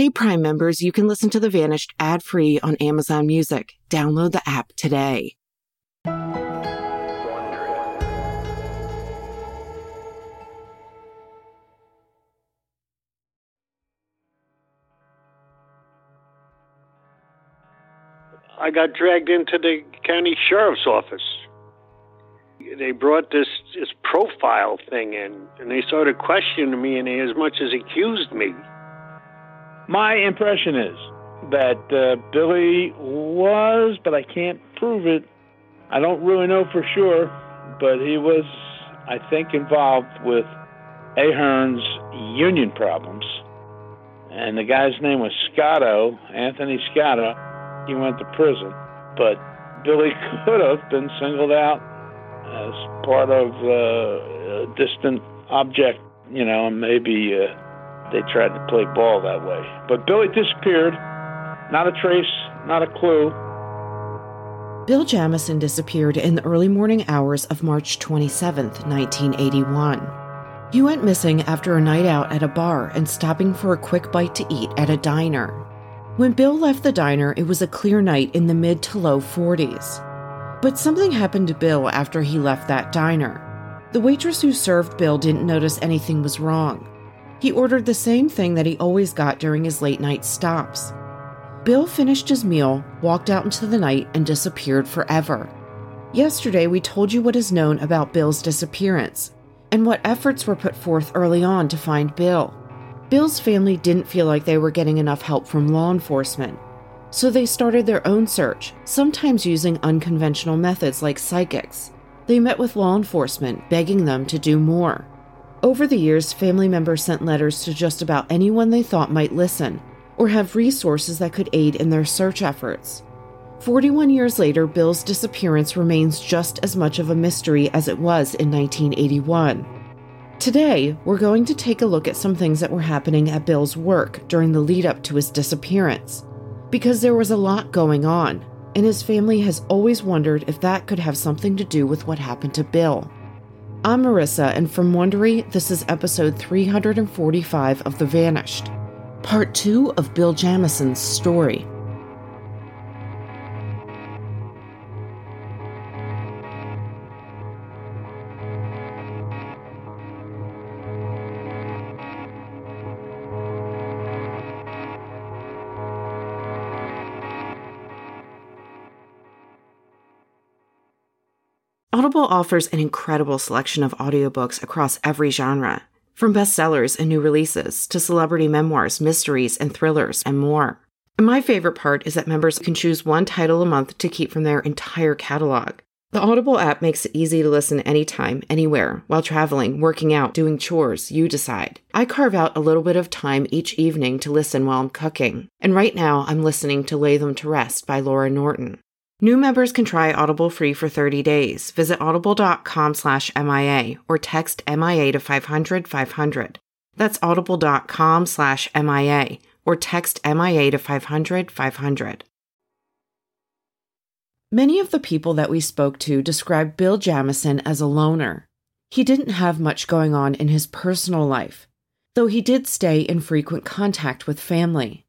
Hey, Prime members, you can listen to The Vanished ad free on Amazon Music. Download the app today. I got dragged into the county sheriff's office. They brought this this profile thing in, and they started questioning me, and they as much as accused me. My impression is that uh, Billy was, but I can't prove it. I don't really know for sure, but he was, I think, involved with O'Hearn's union problems. And the guy's name was Scotto, Anthony Scotto. He went to prison, but Billy could have been singled out as part of uh, a distant object, you know, and maybe uh, they tried to play ball that way. But Billy disappeared. Not a trace, not a clue. Bill Jamison disappeared in the early morning hours of March 27, 1981. He went missing after a night out at a bar and stopping for a quick bite to eat at a diner. When Bill left the diner, it was a clear night in the mid to low 40s. But something happened to Bill after he left that diner. The waitress who served Bill didn't notice anything was wrong. He ordered the same thing that he always got during his late night stops. Bill finished his meal, walked out into the night, and disappeared forever. Yesterday, we told you what is known about Bill's disappearance and what efforts were put forth early on to find Bill. Bill's family didn't feel like they were getting enough help from law enforcement, so they started their own search, sometimes using unconventional methods like psychics. They met with law enforcement, begging them to do more. Over the years, family members sent letters to just about anyone they thought might listen or have resources that could aid in their search efforts. 41 years later, Bill's disappearance remains just as much of a mystery as it was in 1981. Today, we're going to take a look at some things that were happening at Bill's work during the lead up to his disappearance, because there was a lot going on, and his family has always wondered if that could have something to do with what happened to Bill. I'm Marissa, and from Wondery, this is episode 345 of The Vanished, part two of Bill Jamison's story. Audible offers an incredible selection of audiobooks across every genre, from bestsellers and new releases to celebrity memoirs, mysteries, and thrillers, and more. And my favorite part is that members can choose one title a month to keep from their entire catalog. The Audible app makes it easy to listen anytime, anywhere, while traveling, working out, doing chores, you decide. I carve out a little bit of time each evening to listen while I'm cooking, and right now I'm listening to Lay Them to Rest by Laura Norton. New members can try Audible free for 30 days. Visit audible.com slash MIA or text MIA to 500 500. That's audible.com slash MIA or text MIA to 500 500. Many of the people that we spoke to described Bill Jamison as a loner. He didn't have much going on in his personal life, though he did stay in frequent contact with family.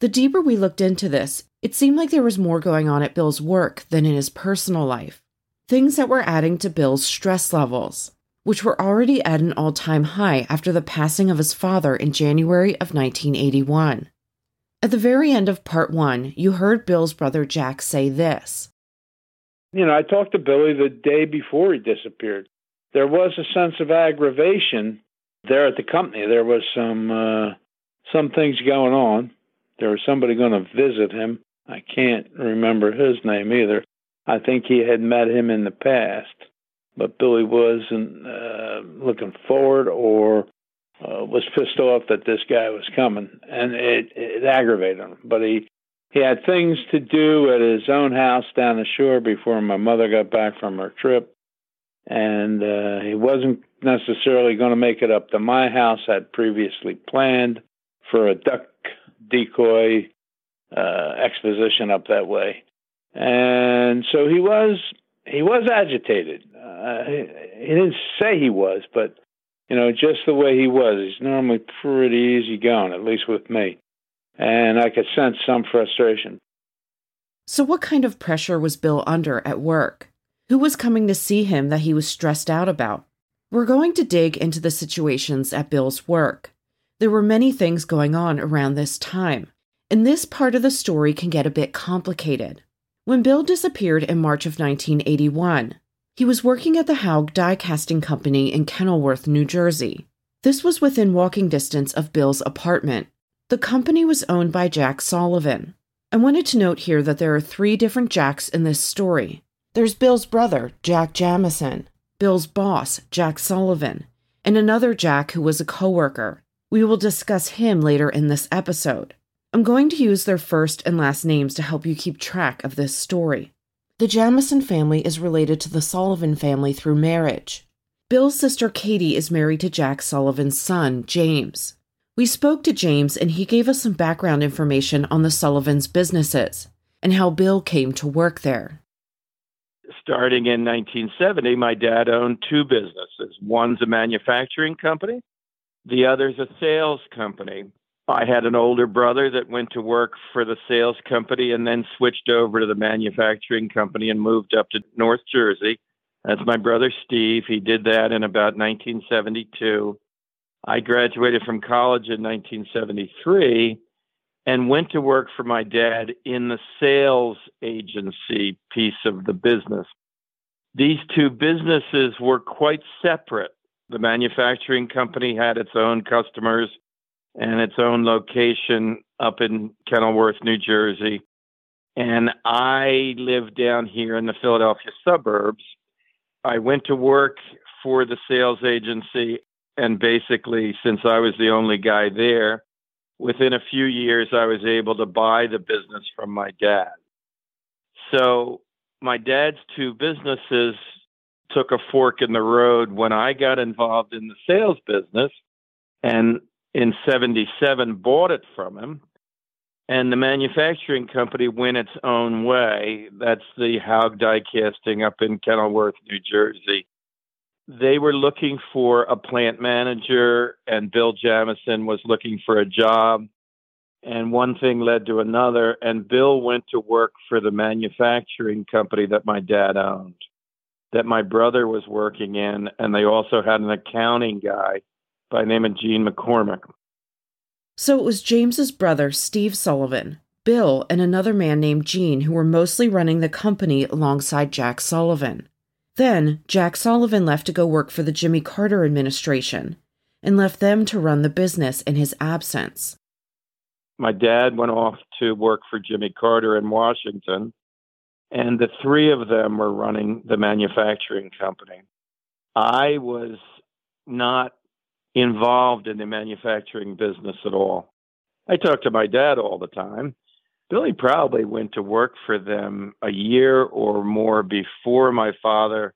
The deeper we looked into this, it seemed like there was more going on at Bill's work than in his personal life. Things that were adding to Bill's stress levels, which were already at an all time high after the passing of his father in January of 1981. At the very end of part one, you heard Bill's brother Jack say this. You know, I talked to Billy the day before he disappeared. There was a sense of aggravation there at the company. There was some uh, some things going on. There was somebody going to visit him I can't remember his name either. I think he had met him in the past, but Billy wasn't uh, looking forward or uh, was pissed off that this guy was coming, and it, it aggravated him. But he he had things to do at his own house down the shore before my mother got back from her trip, and uh, he wasn't necessarily going to make it up to my house. I'd previously planned for a duck decoy uh, exposition up that way, and so he was he was agitated. Uh, he, he didn't say he was, but you know, just the way he was. He's normally pretty easy going, at least with me. and I could sense some frustration. So, what kind of pressure was Bill under at work? Who was coming to see him that he was stressed out about? We're going to dig into the situations at Bill's work. There were many things going on around this time, and this part of the story can get a bit complicated. When Bill disappeared in March of 1981, he was working at the Haug Die Casting Company in Kenilworth, New Jersey. This was within walking distance of Bill's apartment. The company was owned by Jack Sullivan. I wanted to note here that there are three different Jacks in this story. There's Bill's brother, Jack Jamison, Bill's boss, Jack Sullivan, and another Jack who was a coworker. We will discuss him later in this episode. I'm going to use their first and last names to help you keep track of this story. The Jamison family is related to the Sullivan family through marriage. Bill's sister Katie is married to Jack Sullivan's son, James. We spoke to James and he gave us some background information on the Sullivans' businesses and how Bill came to work there. Starting in 1970, my dad owned two businesses. One's a manufacturing company, the other's a sales company. I had an older brother that went to work for the sales company and then switched over to the manufacturing company and moved up to North Jersey. That's my brother Steve. He did that in about 1972. I graduated from college in 1973 and went to work for my dad in the sales agency piece of the business. These two businesses were quite separate. The manufacturing company had its own customers and its own location up in Kenilworth, New Jersey. And I lived down here in the Philadelphia suburbs. I went to work for the sales agency and basically, since I was the only guy there, within a few years, I was able to buy the business from my dad. So, my dad's two businesses took a fork in the road when I got involved in the sales business and in 77 bought it from him. And the manufacturing company went its own way. That's the Haug Die Casting up in Kenilworth, New Jersey they were looking for a plant manager, and Bill Jamison was looking for a job. And one thing led to another, and Bill went to work for the manufacturing company that my dad owned, that my brother was working in, and they also had an accounting guy by the name of Gene McCormick. So it was James's brother, Steve Sullivan, Bill, and another man named Gene who were mostly running the company alongside Jack Sullivan. Then Jack Sullivan left to go work for the Jimmy Carter administration and left them to run the business in his absence. My dad went off to work for Jimmy Carter in Washington, and the three of them were running the manufacturing company. I was not involved in the manufacturing business at all. I talked to my dad all the time, Billy probably went to work for them a year or more before my father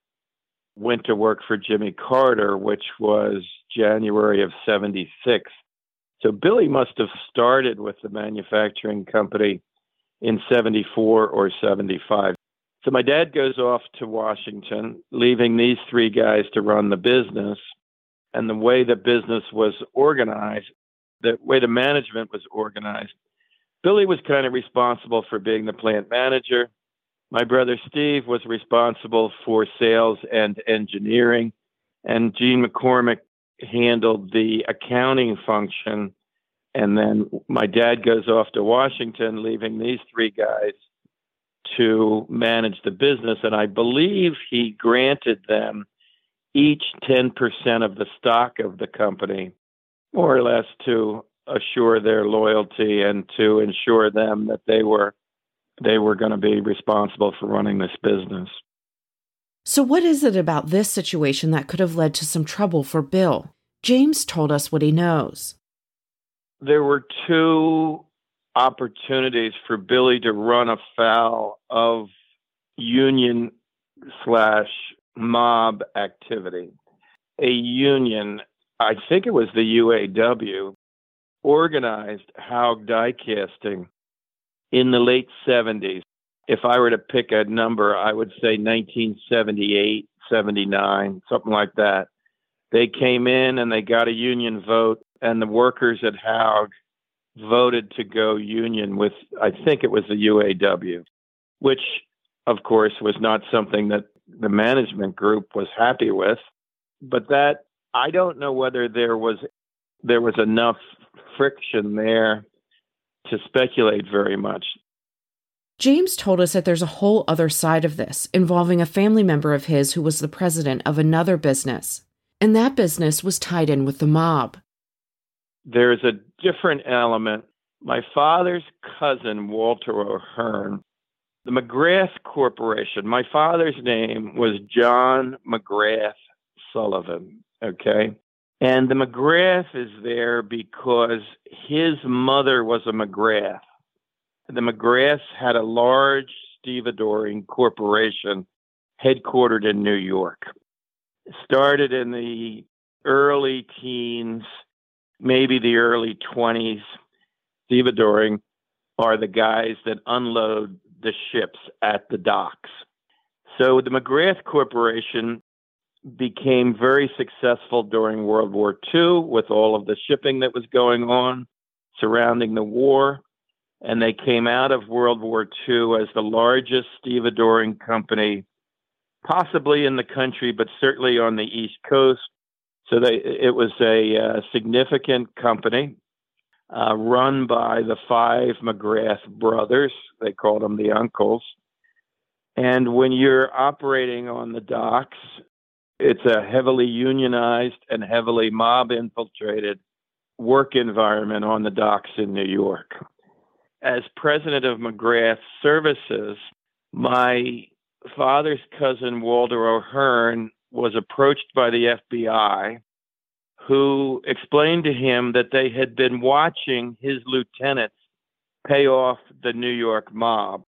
went to work for Jimmy Carter, which was January of 76. So Billy must have started with the manufacturing company in 74 or 75. So my dad goes off to Washington, leaving these three guys to run the business. And the way the business was organized, the way the management was organized, Billy was kind of responsible for being the plant manager. My brother Steve was responsible for sales and engineering, and Gene McCormick handled the accounting function. And then my dad goes off to Washington, leaving these three guys to manage the business. And I believe he granted them each 10% of the stock of the company, more or less to assure their loyalty and to ensure them that they were they were going to be responsible for running this business. So what is it about this situation that could have led to some trouble for Bill? James told us what he knows. There were two opportunities for Billy to run afoul of union slash mob activity. A union, I think it was the UAW, organized Haug die casting in the late 70s. If I were to pick a number, I would say 1978, 79, something like that. They came in and they got a union vote, and the workers at Haug voted to go union with, I think it was the UAW, which, of course, was not something that the management group was happy with. But that I don't know whether there was there was enough friction there to speculate very much. James told us that there's a whole other side of this involving a family member of his who was the president of another business. And that business was tied in with the mob. There's a different element. My father's cousin, Walter O'Hearn, the McGrath Corporation, my father's name was John McGrath Sullivan. Okay. And the McGrath is there because his mother was a McGrath. The McGraths had a large stevedoring corporation headquartered in New York. Started in the early teens, maybe the early 20s. Stevedoring are the guys that unload the ships at the docks. So the McGrath Corporation became very successful during World War II with all of the shipping that was going on surrounding the war. And they came out of World War II as the largest stevedoring company, possibly in the country, but certainly on the East Coast. So they, it was a uh, significant company uh, run by the five McGrath brothers. They called them the uncles. And when you're operating on the docks, it's a heavily unionized and heavily mob infiltrated work environment on the docks in New York. As president of McGrath Services, my father's cousin, Walter O'Hearn, was approached by the FBI, who explained to him that they had been watching his lieutenants pay off the New York mob.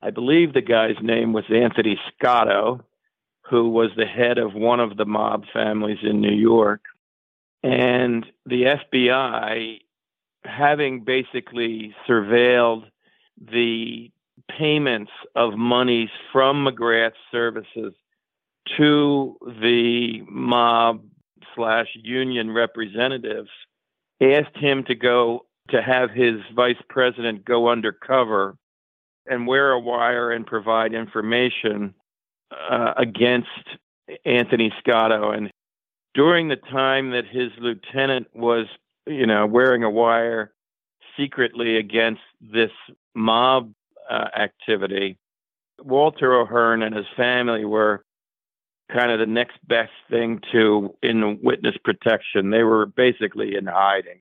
I believe the guy's name was Anthony Scotto who was the head of one of the mob families in New York. And the FBI, having basically surveilled the payments of monies from McGrath Services to the mob slash union representatives, asked him to go to have his vice president go undercover and wear a wire and provide information uh, against Anthony Scotto. And during the time that his lieutenant was, you know, wearing a wire secretly against this mob uh, activity, Walter O'Hearn and his family were kind of the next best thing to in witness protection. They were basically in hiding.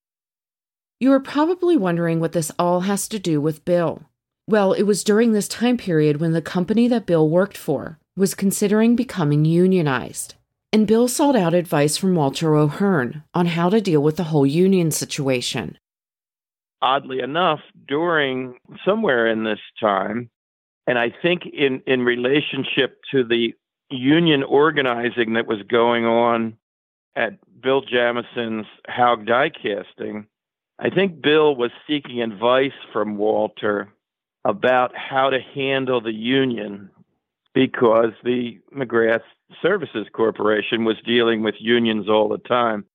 You are probably wondering what this all has to do with Bill. Well, it was during this time period when the company that Bill worked for, was considering becoming unionized, and Bill sought out advice from Walter O'Hearn on how to deal with the whole union situation. Oddly enough, during somewhere in this time, and I think in, in relationship to the union organizing that was going on at Bill Jamison's Haug Die Casting, I think Bill was seeking advice from Walter about how to handle the union because the McGrath Services Corporation was dealing with unions all the time.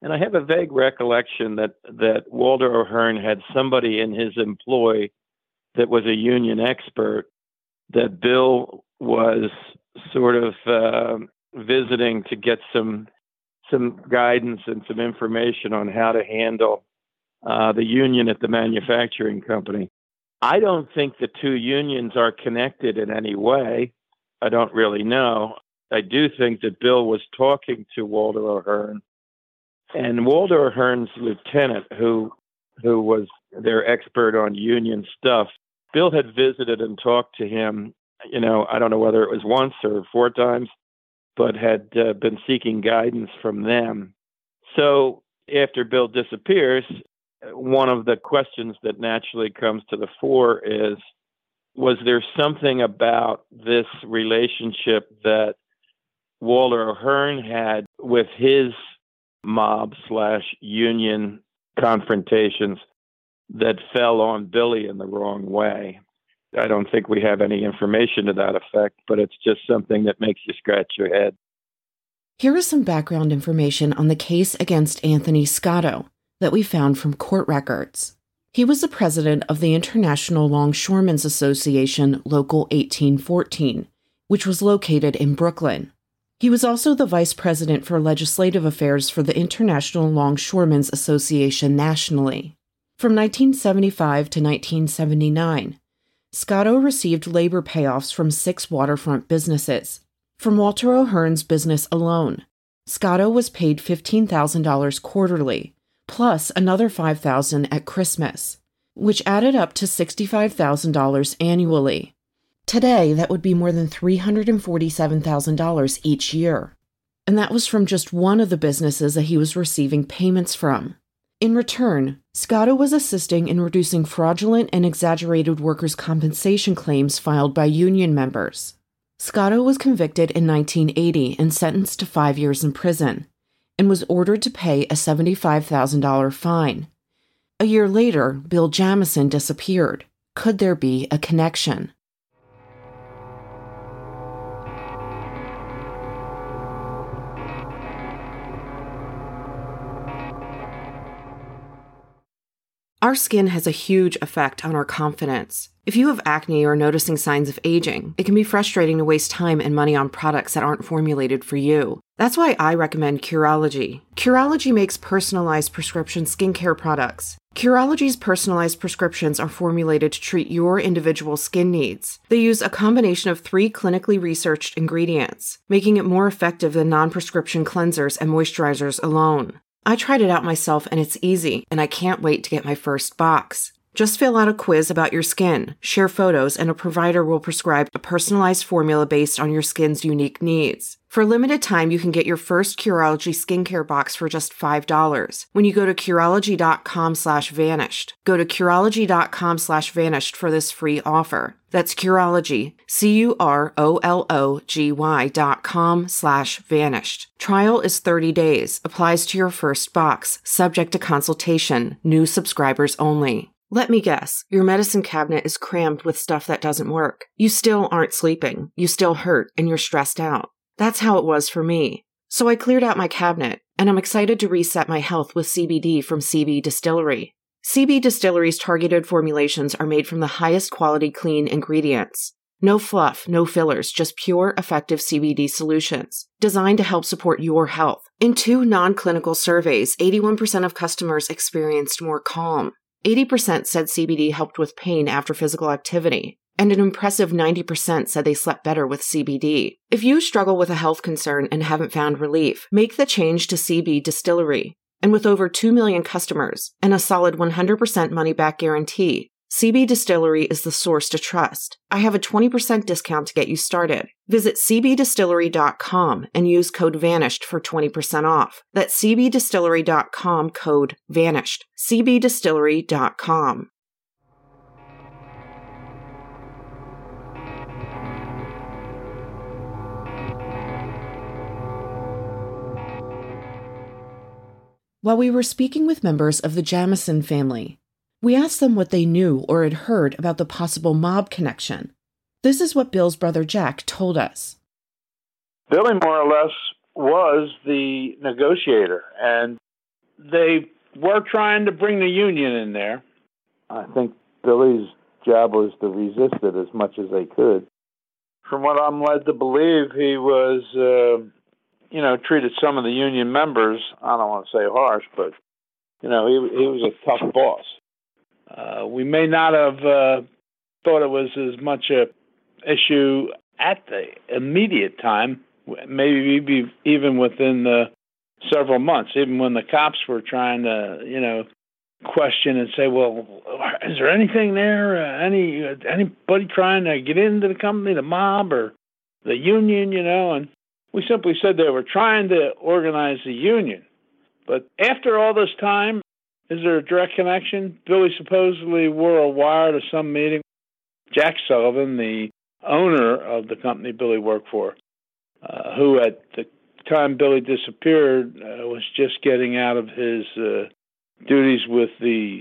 And I have a vague recollection that, that Walter O'Hearn had somebody in his employ that was a union expert that Bill was sort of uh, visiting to get some some guidance and some information on how to handle uh, the union at the manufacturing company. I don't think the two unions are connected in any way. I don't really know. I do think that Bill was talking to Walter O'Hearn, and Walter O'Hearn's lieutenant, who who was their expert on union stuff. Bill had visited and talked to him. You know, I don't know whether it was once or four times, but had uh, been seeking guidance from them. So after Bill disappears, one of the questions that naturally comes to the fore is was there something about this relationship that Walter O'Hearn had with his mob slash union confrontations that fell on Billy in the wrong way? I don't think we have any information to that effect, but it's just something that makes you scratch your head. Here is some background information on the case against Anthony Scotto that we found from court records. He was the president of the International Longshoremen's Association Local 1814, which was located in Brooklyn. He was also the vice president for legislative affairs for the International Longshoremen's Association nationally. From 1975 to 1979, Scotto received labor payoffs from six waterfront businesses. From Walter O'Hearn's business alone, Scotto was paid $15,000 quarterly plus another $5,000 at Christmas, which added up to $65,000 annually. Today, that would be more than $347,000 each year. And that was from just one of the businesses that he was receiving payments from. In return, Scotto was assisting in reducing fraudulent and exaggerated workers' compensation claims filed by union members. Scotto was convicted in 1980 and sentenced to five years in prison, and was ordered to pay a $75,000 fine. A year later, Bill Jamison disappeared. Could there be a connection? Our skin has a huge effect on our confidence. If you have acne or noticing signs of aging, it can be frustrating to waste time and money on products that aren't formulated for you. That's why I recommend Curology. Curology makes personalized prescription skincare products. Curology's personalized prescriptions are formulated to treat your individual skin needs. They use a combination of three clinically researched ingredients, making it more effective than non prescription cleansers and moisturizers alone. I tried it out myself and it's easy, and I can't wait to get my first box. Just fill out a quiz about your skin, share photos, and a provider will prescribe a personalized formula based on your skin's unique needs. For a limited time, you can get your first Curology skincare box for just $5 when you go to Curology.com slash vanished. Go to Curology.com slash vanished for this free offer. That's Curology, C-U-R-O-L-O-G-Y dot com slash vanished. Trial is 30 days, applies to your first box, subject to consultation, new subscribers only. Let me guess, your medicine cabinet is crammed with stuff that doesn't work. You still aren't sleeping, you still hurt, and you're stressed out. That's how it was for me. So I cleared out my cabinet, and I'm excited to reset my health with CBD from CB Distillery. CB Distillery's targeted formulations are made from the highest quality clean ingredients. No fluff, no fillers, just pure, effective CBD solutions designed to help support your health. In two non clinical surveys, 81% of customers experienced more calm. 80% said CBD helped with pain after physical activity, and an impressive 90% said they slept better with CBD. If you struggle with a health concern and haven't found relief, make the change to CB Distillery. And with over 2 million customers and a solid 100% money back guarantee, CB Distillery is the source to trust. I have a 20% discount to get you started. Visit cbdistillery.com and use code VANISHED for 20% off. That's cbdistillery.com code VANISHED. cbdistillery.com. While we were speaking with members of the Jamison family, we asked them what they knew or had heard about the possible mob connection. This is what Bill's brother Jack told us. Billy, more or less, was the negotiator, and they were trying to bring the union in there. I think Billy's job was to resist it as much as they could. From what I'm led to believe, he was, uh, you know, treated some of the union members, I don't want to say harsh, but, you know, he, he was a tough boss. Uh, we may not have uh, thought it was as much a issue at the immediate time, maybe even within the several months, even when the cops were trying to, you know, question and say, "Well, is there anything there? Uh, any uh, anybody trying to get into the company, the mob or the union?" You know, and we simply said they were trying to organize the union. But after all this time, is there a direct connection? Billy supposedly wore a wire to some meeting. Jack Sullivan, the owner of the company Billy worked for, uh, who at the time Billy disappeared uh, was just getting out of his uh, duties with the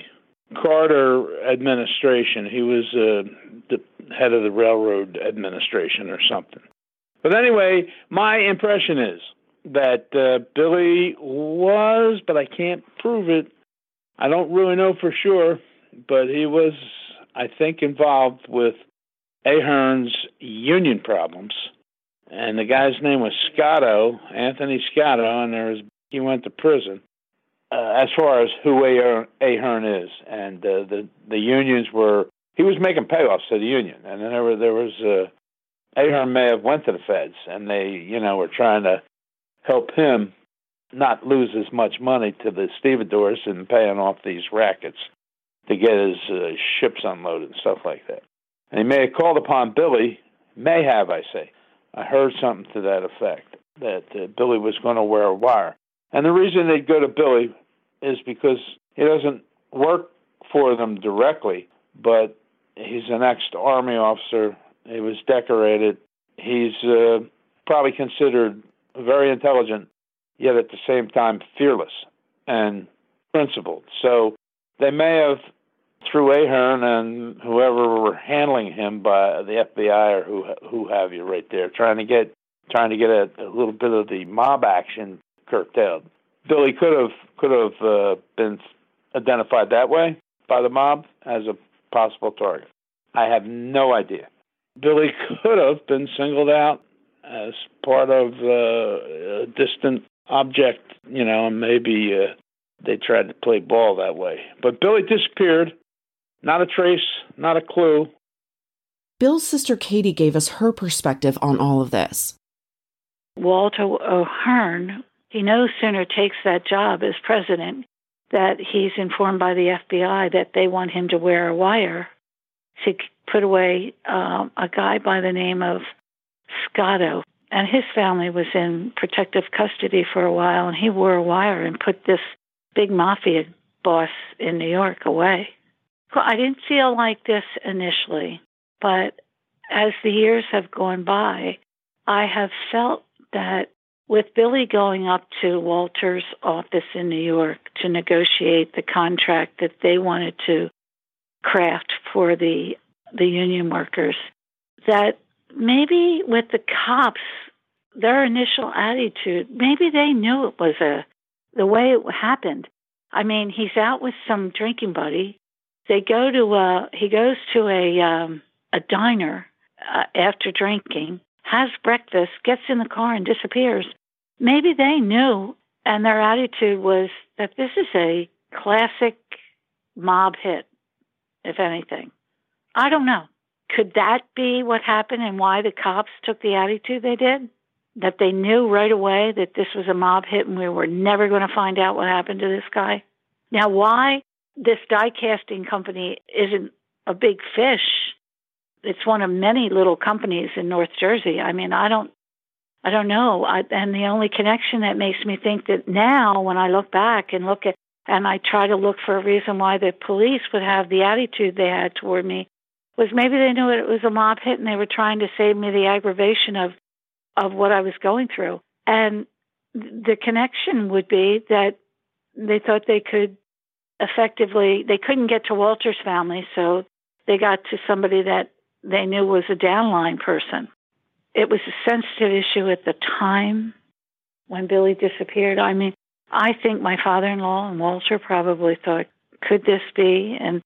Carter administration. He was uh, the head of the railroad administration or something. But anyway, my impression is that uh, Billy was, but I can't prove it, I don't really know for sure, but he was, I think, involved with O'Hearn's union problems. And the guy's name was Scotto, Anthony Scotto, and there was he went to prison. Uh, as far as who O'Hearn is, and uh, the the unions were he was making payoffs to the union, and then there were there was uh, O'Hearn may have went to the feds, and they you know were trying to help him not lose as much money to the stevedores and paying off these rackets to get his uh, ships unloaded and stuff like that. And he may have called upon Billy, may have, I say. I heard something to that effect that uh, Billy was going to wear a wire. And the reason they'd go to Billy is because he doesn't work for them directly, but he's an ex Army officer. He was decorated. He's uh, probably considered very intelligent, yet at the same time fearless and principled. So they may have, through O'Hearn and whoever were handling him by the FBI or who who have you right there, trying to get trying to get a, a little bit of the mob action curtailed. Billy could have could have uh, been identified that way by the mob as a possible target. I have no idea. Billy could have been singled out as part of uh, a distant object, you know, and maybe uh, they tried to play ball that way. But Billy disappeared. Not a trace, not a clue. Bill's sister Katie gave us her perspective on all of this. Walter O'Hearn, he no sooner takes that job as president that he's informed by the FBI that they want him to wear a wire to put away um, a guy by the name of Scotto. And his family was in protective custody for a while, and he wore a wire and put this big mafia boss in New York away. I didn't feel like this initially, but as the years have gone by, I have felt that with Billy going up to Walter's office in New York to negotiate the contract that they wanted to craft for the the union workers, that maybe with the cops, their initial attitude, maybe they knew it was a the way it happened. I mean, he's out with some drinking buddy. They go to a he goes to a um, a diner uh, after drinking, has breakfast, gets in the car, and disappears. Maybe they knew, and their attitude was that this is a classic mob hit, if anything. I don't know. Could that be what happened and why the cops took the attitude they did? That they knew right away that this was a mob hit and we were never going to find out what happened to this guy? Now, why this die casting company isn't a big fish? It's one of many little companies in North Jersey. I mean, I don't, I don't know. I, and the only connection that makes me think that now, when I look back and look at, and I try to look for a reason why the police would have the attitude they had toward me, was maybe they knew it was a mob hit and they were trying to save me the aggravation of of what I was going through. And the connection would be that they thought they could effectively they couldn't get to Walter's family, so they got to somebody that they knew was a downline person. It was a sensitive issue at the time when Billy disappeared. I mean, I think my father in law and Walter probably thought, could this be? And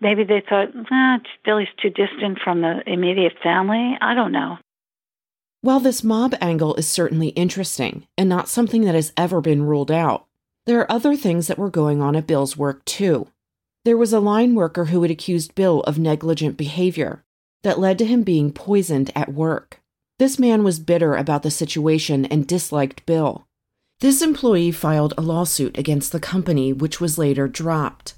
maybe they thought, ah, Billy's too distant from the immediate family. I don't know. While this mob angle is certainly interesting and not something that has ever been ruled out, there are other things that were going on at Bill's work too. There was a line worker who had accused Bill of negligent behavior that led to him being poisoned at work. This man was bitter about the situation and disliked Bill. This employee filed a lawsuit against the company, which was later dropped.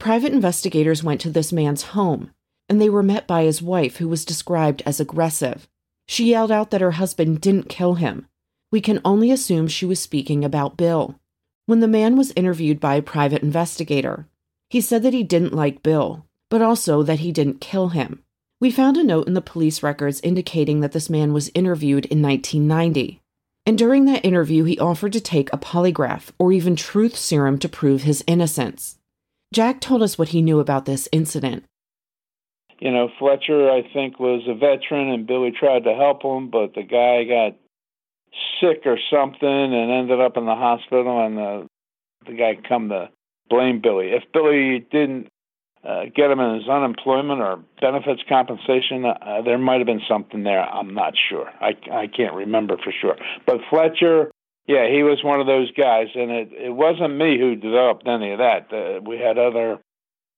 Private investigators went to this man's home, and they were met by his wife, who was described as aggressive. She yelled out that her husband didn't kill him. We can only assume she was speaking about Bill. When the man was interviewed by a private investigator, he said that he didn't like Bill, but also that he didn't kill him. We found a note in the police records indicating that this man was interviewed in 1990. And during that interview, he offered to take a polygraph or even truth serum to prove his innocence. Jack told us what he knew about this incident. You know, Fletcher, I think, was a veteran, and Billy tried to help him, but the guy got sick or something and ended up in the hospital, and the, the guy come to blame Billy. If Billy didn't uh, get him in his unemployment or benefits compensation. Uh, there might have been something there. I'm not sure. I, I can't remember for sure. But Fletcher, yeah, he was one of those guys, and it, it wasn't me who developed any of that. Uh, we had other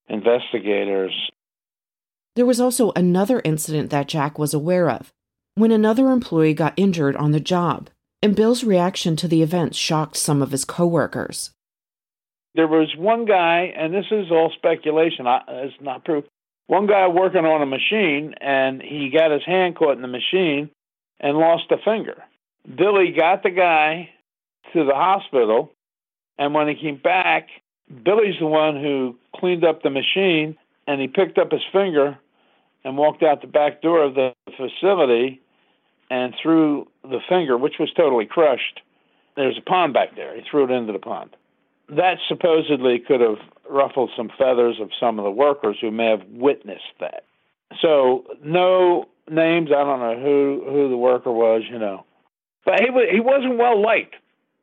investigators. There was also another incident that Jack was aware of when another employee got injured on the job, and Bill's reaction to the event shocked some of his coworkers. There was one guy, and this is all speculation, it's not proof. One guy working on a machine, and he got his hand caught in the machine and lost a finger. Billy got the guy to the hospital, and when he came back, Billy's the one who cleaned up the machine, and he picked up his finger and walked out the back door of the facility and threw the finger, which was totally crushed. There's a pond back there. He threw it into the pond that supposedly could have ruffled some feathers of some of the workers who may have witnessed that. So no names. I don't know who who the worker was. You know, but he was he wasn't well liked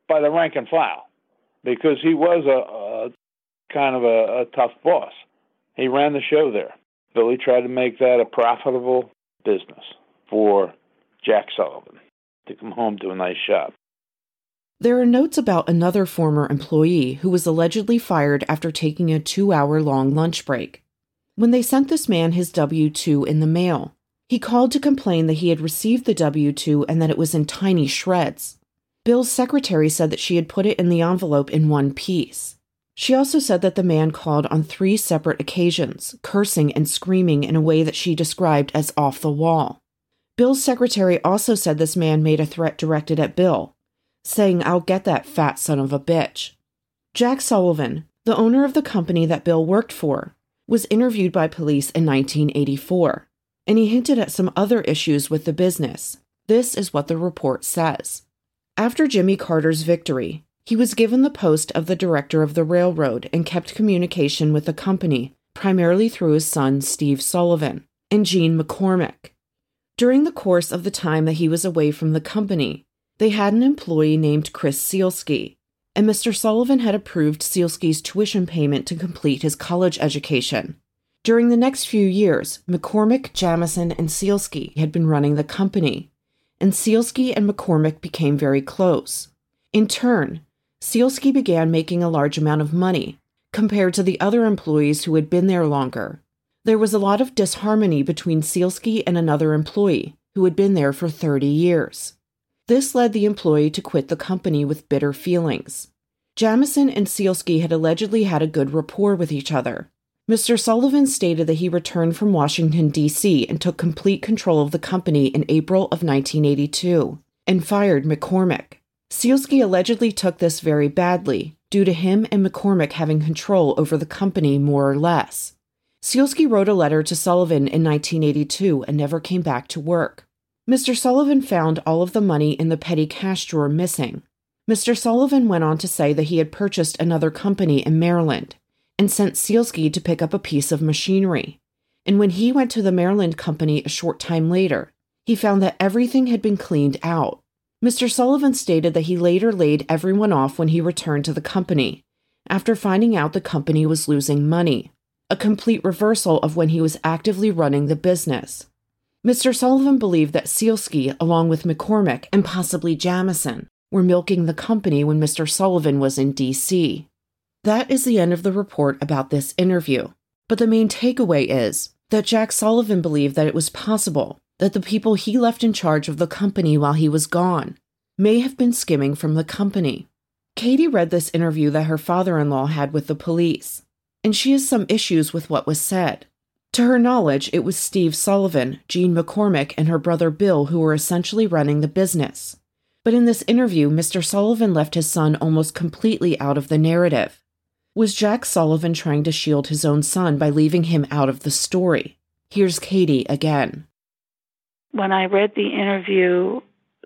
by the rank and file because he was a, a kind of a, a tough boss. He ran the show there. Billy tried to make that a profitable business for Jack Sullivan to come home to a nice shop. There are notes about another former employee who was allegedly fired after taking a two hour long lunch break. When they sent this man his W 2 in the mail, he called to complain that he had received the W 2 and that it was in tiny shreds. Bill's secretary said that she had put it in the envelope in one piece. She also said that the man called on three separate occasions, cursing and screaming in a way that she described as off the wall. Bill's secretary also said this man made a threat directed at Bill, saying, I'll get that fat son of a bitch. Jack Sullivan, the owner of the company that Bill worked for, was interviewed by police in 1984, and he hinted at some other issues with the business. This is what the report says. After Jimmy Carter's victory, he was given the post of the director of the railroad and kept communication with the company, primarily through his son, Steve Sullivan, and Gene McCormick. During the course of the time that he was away from the company, they had an employee named Chris Sealski, and Mr. Sullivan had approved Sealski's tuition payment to complete his college education. During the next few years, McCormick, Jamison, and Sealski had been running the company, and Sealski and McCormick became very close. In turn, Sealski began making a large amount of money compared to the other employees who had been there longer. There was a lot of disharmony between Sealski and another employee who had been there for 30 years. This led the employee to quit the company with bitter feelings. Jamison and Sealski had allegedly had a good rapport with each other. Mr. Sullivan stated that he returned from Washington, D.C. and took complete control of the company in April of 1982 and fired McCormick. Sealski allegedly took this very badly, due to him and McCormick having control over the company more or less. Sealski wrote a letter to Sullivan in 1982 and never came back to work. Mr. Sullivan found all of the money in the petty cash drawer missing. Mr. Sullivan went on to say that he had purchased another company in Maryland and sent Sealski to pick up a piece of machinery. And when he went to the Maryland company a short time later, he found that everything had been cleaned out. Mr. Sullivan stated that he later laid everyone off when he returned to the company, after finding out the company was losing money, a complete reversal of when he was actively running the business. Mr. Sullivan believed that Sealski, along with McCormick and possibly Jamison, were milking the company when Mr. Sullivan was in D.C. That is the end of the report about this interview. But the main takeaway is that Jack Sullivan believed that it was possible that the people he left in charge of the company while he was gone may have been skimming from the company. Katie read this interview that her father in law had with the police, and she has some issues with what was said. To her knowledge, it was Steve Sullivan, Gene McCormick, and her brother Bill who were essentially running the business. But in this interview, Mr. Sullivan left his son almost completely out of the narrative. Was Jack Sullivan trying to shield his own son by leaving him out of the story? Here's Katie again. When I read the interview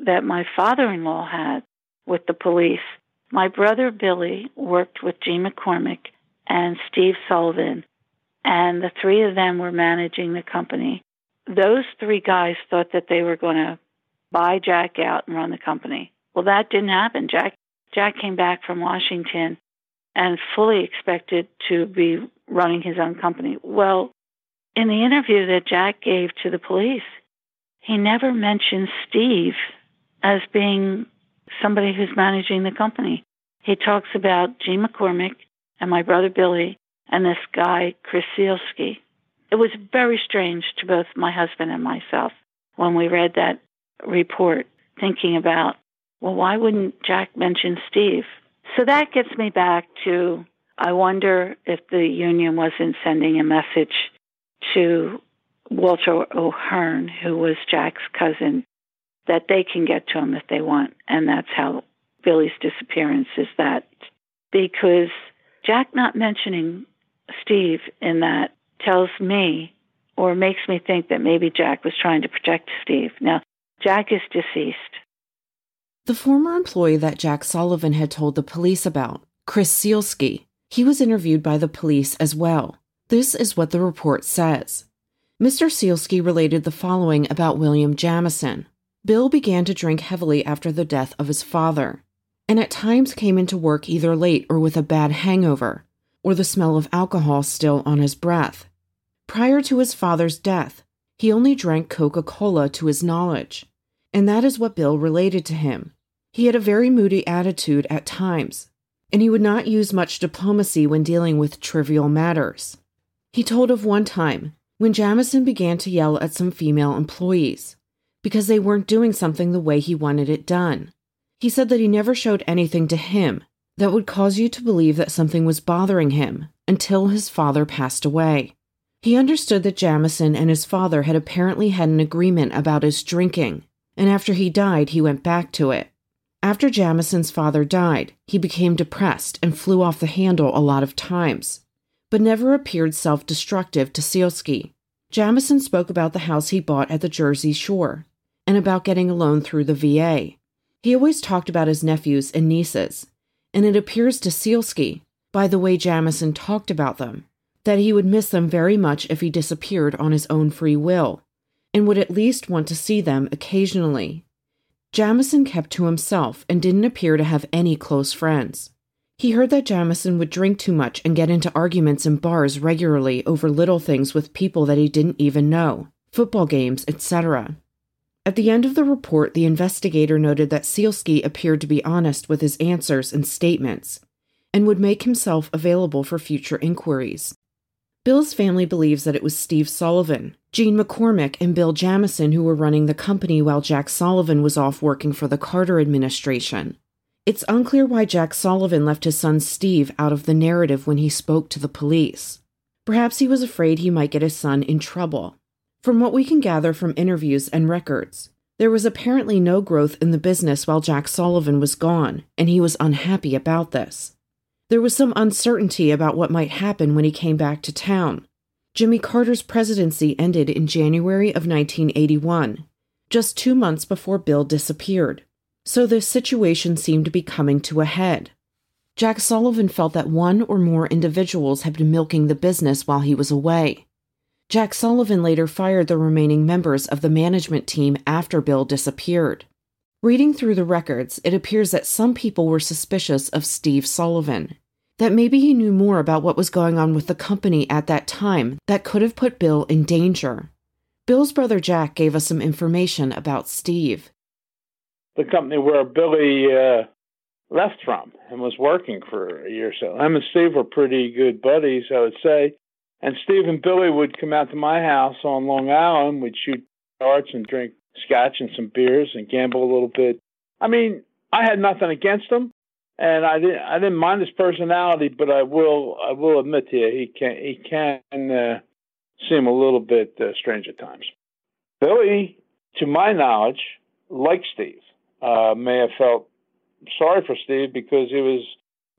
that my father in law had with the police, my brother Billy worked with Gene McCormick and Steve Sullivan and the three of them were managing the company. Those three guys thought that they were going to buy Jack out and run the company. Well, that didn't happen. Jack Jack came back from Washington and fully expected to be running his own company. Well, in the interview that Jack gave to the police, he never mentioned Steve as being somebody who's managing the company. He talks about Gene McCormick and my brother Billy and this guy, Chris. It was very strange to both my husband and myself when we read that report, thinking about, well, why wouldn't Jack mention Steve? So that gets me back to I wonder if the union wasn't sending a message to Walter O'Hearn, who was Jack's cousin, that they can get to him if they want. And that's how Billy's disappearance is that because Jack not mentioning Steve in that tells me or makes me think that maybe Jack was trying to protect Steve. Now, Jack is deceased. The former employee that Jack Sullivan had told the police about, Chris Sealski, he was interviewed by the police as well. This is what the report says. Mr. Sealski related the following about William Jamison. Bill began to drink heavily after the death of his father, and at times came into work either late or with a bad hangover, or the smell of alcohol still on his breath. Prior to his father's death, he only drank Coca Cola to his knowledge, and that is what Bill related to him. He had a very moody attitude at times, and he would not use much diplomacy when dealing with trivial matters. He told of one time when Jamison began to yell at some female employees because they weren't doing something the way he wanted it done. He said that he never showed anything to him that would cause you to believe that something was bothering him until his father passed away. He understood that Jamison and his father had apparently had an agreement about his drinking, and after he died, he went back to it. After Jamison's father died, he became depressed and flew off the handle a lot of times, but never appeared self destructive to Sealski. Jamison spoke about the house he bought at the Jersey Shore and about getting a loan through the VA. He always talked about his nephews and nieces, and it appears to Sealski, by the way Jamison talked about them, that he would miss them very much if he disappeared on his own free will, and would at least want to see them occasionally. Jamison kept to himself and didn't appear to have any close friends. He heard that Jamison would drink too much and get into arguments in bars regularly over little things with people that he didn't even know, football games, etc. At the end of the report, the investigator noted that Sealski appeared to be honest with his answers and statements and would make himself available for future inquiries. Bill's family believes that it was Steve Sullivan, Gene McCormick, and Bill Jamison who were running the company while Jack Sullivan was off working for the Carter administration. It's unclear why Jack Sullivan left his son Steve out of the narrative when he spoke to the police. Perhaps he was afraid he might get his son in trouble. From what we can gather from interviews and records, there was apparently no growth in the business while Jack Sullivan was gone, and he was unhappy about this. There was some uncertainty about what might happen when he came back to town. Jimmy Carter's presidency ended in January of 1981, just two months before Bill disappeared, so the situation seemed to be coming to a head. Jack Sullivan felt that one or more individuals had been milking the business while he was away. Jack Sullivan later fired the remaining members of the management team after Bill disappeared. Reading through the records, it appears that some people were suspicious of Steve Sullivan, that maybe he knew more about what was going on with the company at that time that could have put Bill in danger. Bill's brother Jack gave us some information about Steve. The company where Billy uh, left from and was working for a year or so. Him and Steve were pretty good buddies, I would say. And Steve and Billy would come out to my house on Long Island. We'd shoot darts and drink scotch and some beers and gamble a little bit. I mean, I had nothing against him, and I didn't. I didn't mind his personality, but I will. I will admit to you, he can. He can uh, seem a little bit uh, strange at times. Billy, to my knowledge, like Steve, uh, may have felt sorry for Steve because he was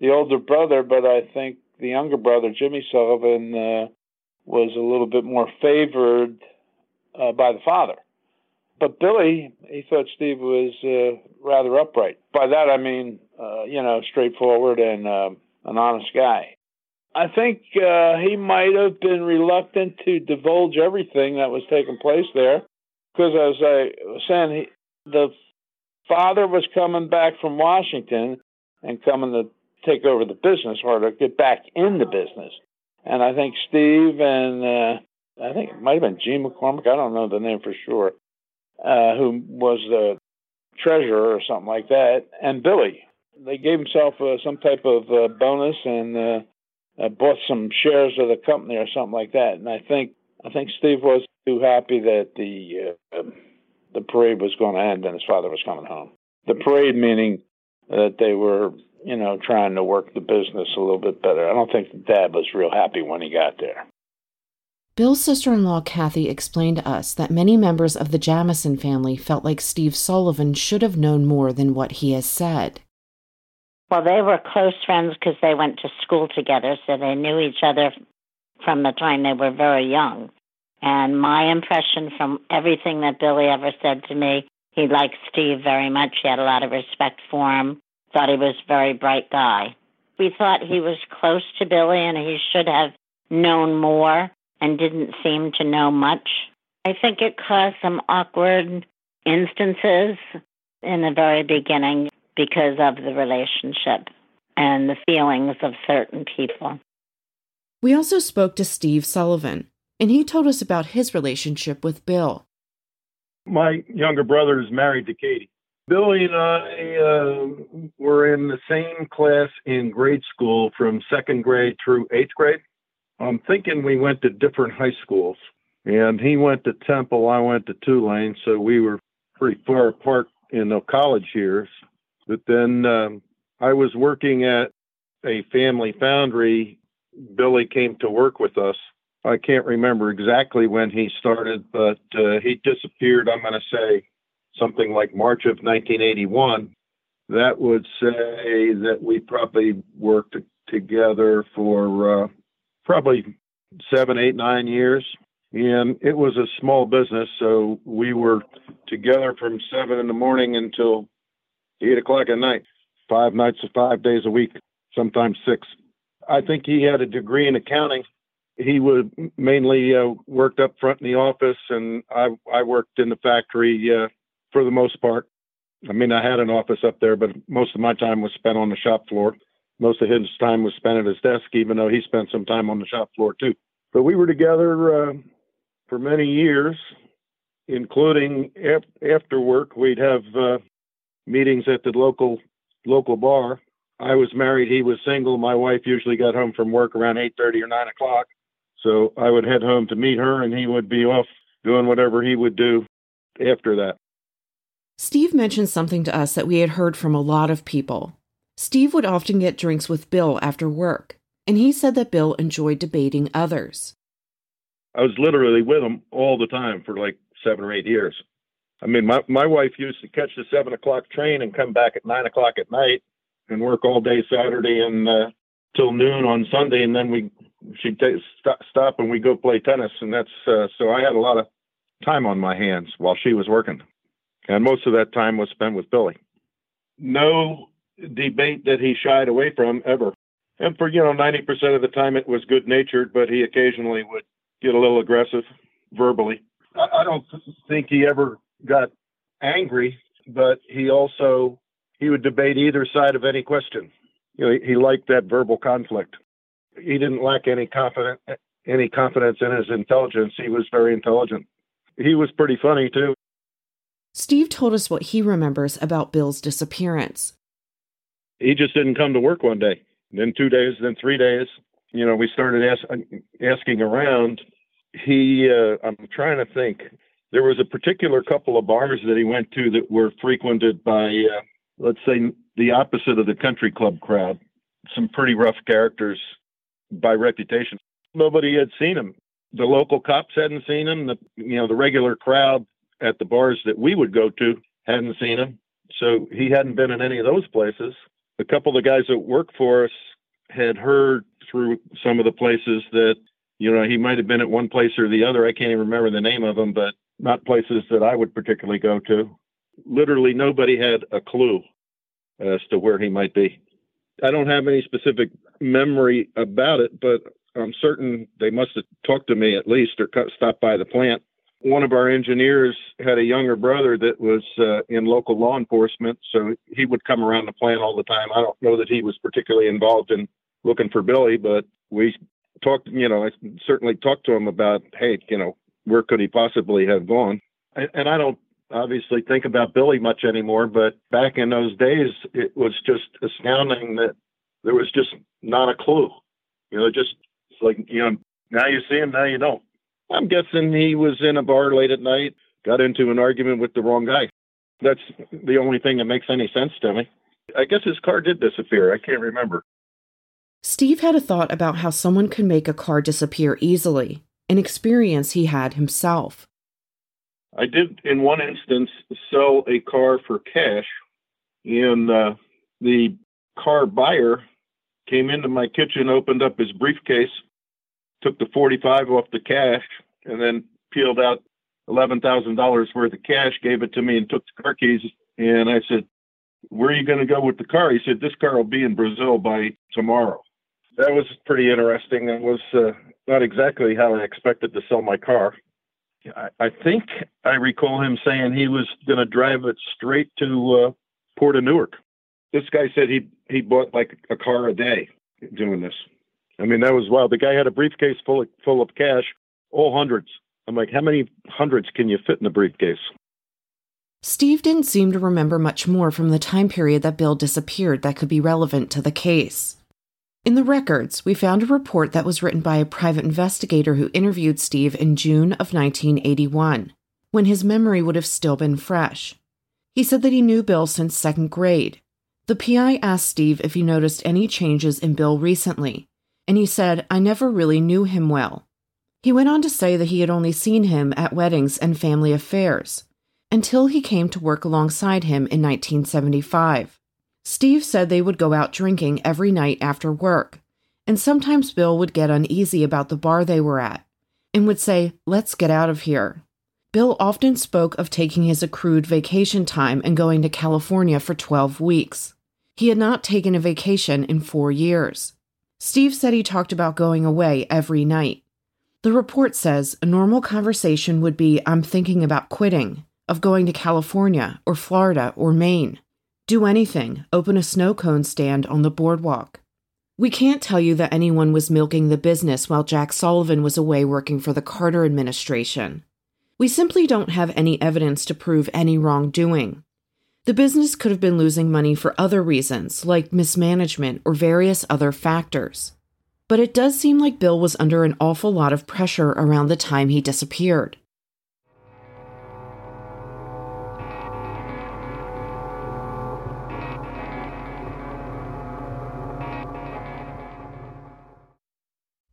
the older brother, but I think the younger brother, Jimmy Sullivan, uh, was a little bit more favored uh, by the father. But Billy, he thought Steve was uh, rather upright. By that I mean, uh, you know, straightforward and uh, an honest guy. I think uh, he might have been reluctant to divulge everything that was taking place there, because as I was saying, he, the father was coming back from Washington and coming to take over the business or to get back in the business. and I think Steve and uh, I think it might have been Gene McCormick. I don't know the name for sure, uh, who was the treasurer or something like that, and Billy. They gave himself uh, some type of uh, bonus and uh, uh, bought some shares of the company or something like that. And I think I think Steve was too happy that the uh, the parade was going to end and his father was coming home. The parade meaning that they were, you know, trying to work the business a little bit better. I don't think the dad was real happy when he got there. Bill's sister in law, Kathy, explained to us that many members of the Jamison family felt like Steve Sullivan should have known more than what he has said. Well, they were close friends because they went to school together, so they knew each other from the time they were very young. And my impression from everything that Billy ever said to me, he liked Steve very much. He had a lot of respect for him, thought he was a very bright guy. We thought he was close to Billy and he should have known more and didn't seem to know much. I think it caused some awkward instances in the very beginning because of the relationship and the feelings of certain people. We also spoke to Steve Sullivan, and he told us about his relationship with Bill. My younger brother is married to Katie. Billy and I uh, were in the same class in grade school from second grade through eighth grade. I'm thinking we went to different high schools, and he went to Temple, I went to Tulane, so we were pretty far apart in the college years. But then um, I was working at a family foundry. Billy came to work with us. I can't remember exactly when he started, but uh, he disappeared, I'm going to say something like March of 1981. That would say that we probably worked together for uh, probably seven, eight, nine years. And it was a small business, so we were together from seven in the morning until eight o'clock at night, five nights, or five days a week, sometimes six. I think he had a degree in accounting. He would mainly uh, worked up front in the office, and I I worked in the factory uh, for the most part. I mean, I had an office up there, but most of my time was spent on the shop floor. Most of his time was spent at his desk, even though he spent some time on the shop floor too. But we were together uh, for many years, including af- after work. We'd have uh, meetings at the local local bar. I was married; he was single. My wife usually got home from work around eight thirty or nine o'clock, so I would head home to meet her, and he would be off doing whatever he would do after that. Steve mentioned something to us that we had heard from a lot of people. Steve would often get drinks with Bill after work, and he said that Bill enjoyed debating others. I was literally with him all the time for like seven or eight years. I mean, my my wife used to catch the seven o'clock train and come back at nine o'clock at night and work all day Saturday and uh, till noon on Sunday, and then we she'd take, stop, stop and we go play tennis, and that's uh, so I had a lot of time on my hands while she was working, and most of that time was spent with Billy. No debate that he shied away from ever, and for you know ninety percent of the time it was good natured, but he occasionally would get a little aggressive verbally. I, I don't think he ever got angry, but he also he would debate either side of any question. You know, he, he liked that verbal conflict. He didn't lack any confidence any confidence in his intelligence. He was very intelligent. He was pretty funny too. Steve told us what he remembers about Bill's disappearance. He just didn't come to work one day. Then two days, then three days. You know, we started ask, asking around. He, uh, I'm trying to think there was a particular couple of bars that he went to that were frequented by, uh, let's say, the opposite of the country club crowd. Some pretty rough characters by reputation. Nobody had seen him. The local cops hadn't seen him. The you know the regular crowd at the bars that we would go to hadn't seen him. So he hadn't been in any of those places. A couple of the guys that work for us had heard through some of the places that you know he might have been at one place or the other. I can't even remember the name of them, but not places that I would particularly go to. Literally, nobody had a clue as to where he might be. I don't have any specific memory about it, but I'm certain they must have talked to me at least or stopped by the plant. One of our engineers had a younger brother that was uh, in local law enforcement, so he would come around the plant all the time. I don't know that he was particularly involved in looking for Billy, but we talked, you know, I certainly talked to him about, hey, you know, where could he possibly have gone? And I don't obviously think about Billy much anymore, but back in those days, it was just astounding that there was just not a clue. You know, just like, you know, now you see him, now you don't. I'm guessing he was in a bar late at night, got into an argument with the wrong guy. That's the only thing that makes any sense to me. I guess his car did disappear. I can't remember. Steve had a thought about how someone could make a car disappear easily, an experience he had himself. I did, in one instance, sell a car for cash, and uh, the car buyer came into my kitchen, opened up his briefcase, took the 45 off the cash, and then peeled out $11,000 worth of cash, gave it to me, and took the car keys. And I said, Where are you going to go with the car? He said, This car will be in Brazil by tomorrow. That was pretty interesting. It was uh, not exactly how I expected to sell my car. I, I think I recall him saying he was going to drive it straight to uh, Port of Newark. This guy said he he bought like a car a day doing this. I mean, that was wild. The guy had a briefcase full of, full of cash, all hundreds. I'm like, how many hundreds can you fit in a briefcase? Steve didn't seem to remember much more from the time period that Bill disappeared that could be relevant to the case. In the records, we found a report that was written by a private investigator who interviewed Steve in June of 1981, when his memory would have still been fresh. He said that he knew Bill since second grade. The PI asked Steve if he noticed any changes in Bill recently, and he said, I never really knew him well. He went on to say that he had only seen him at weddings and family affairs, until he came to work alongside him in 1975. Steve said they would go out drinking every night after work, and sometimes Bill would get uneasy about the bar they were at and would say, Let's get out of here. Bill often spoke of taking his accrued vacation time and going to California for 12 weeks. He had not taken a vacation in four years. Steve said he talked about going away every night. The report says a normal conversation would be I'm thinking about quitting, of going to California or Florida or Maine. Do anything, open a snow cone stand on the boardwalk. We can't tell you that anyone was milking the business while Jack Sullivan was away working for the Carter administration. We simply don't have any evidence to prove any wrongdoing. The business could have been losing money for other reasons, like mismanagement or various other factors but it does seem like Bill was under an awful lot of pressure around the time he disappeared.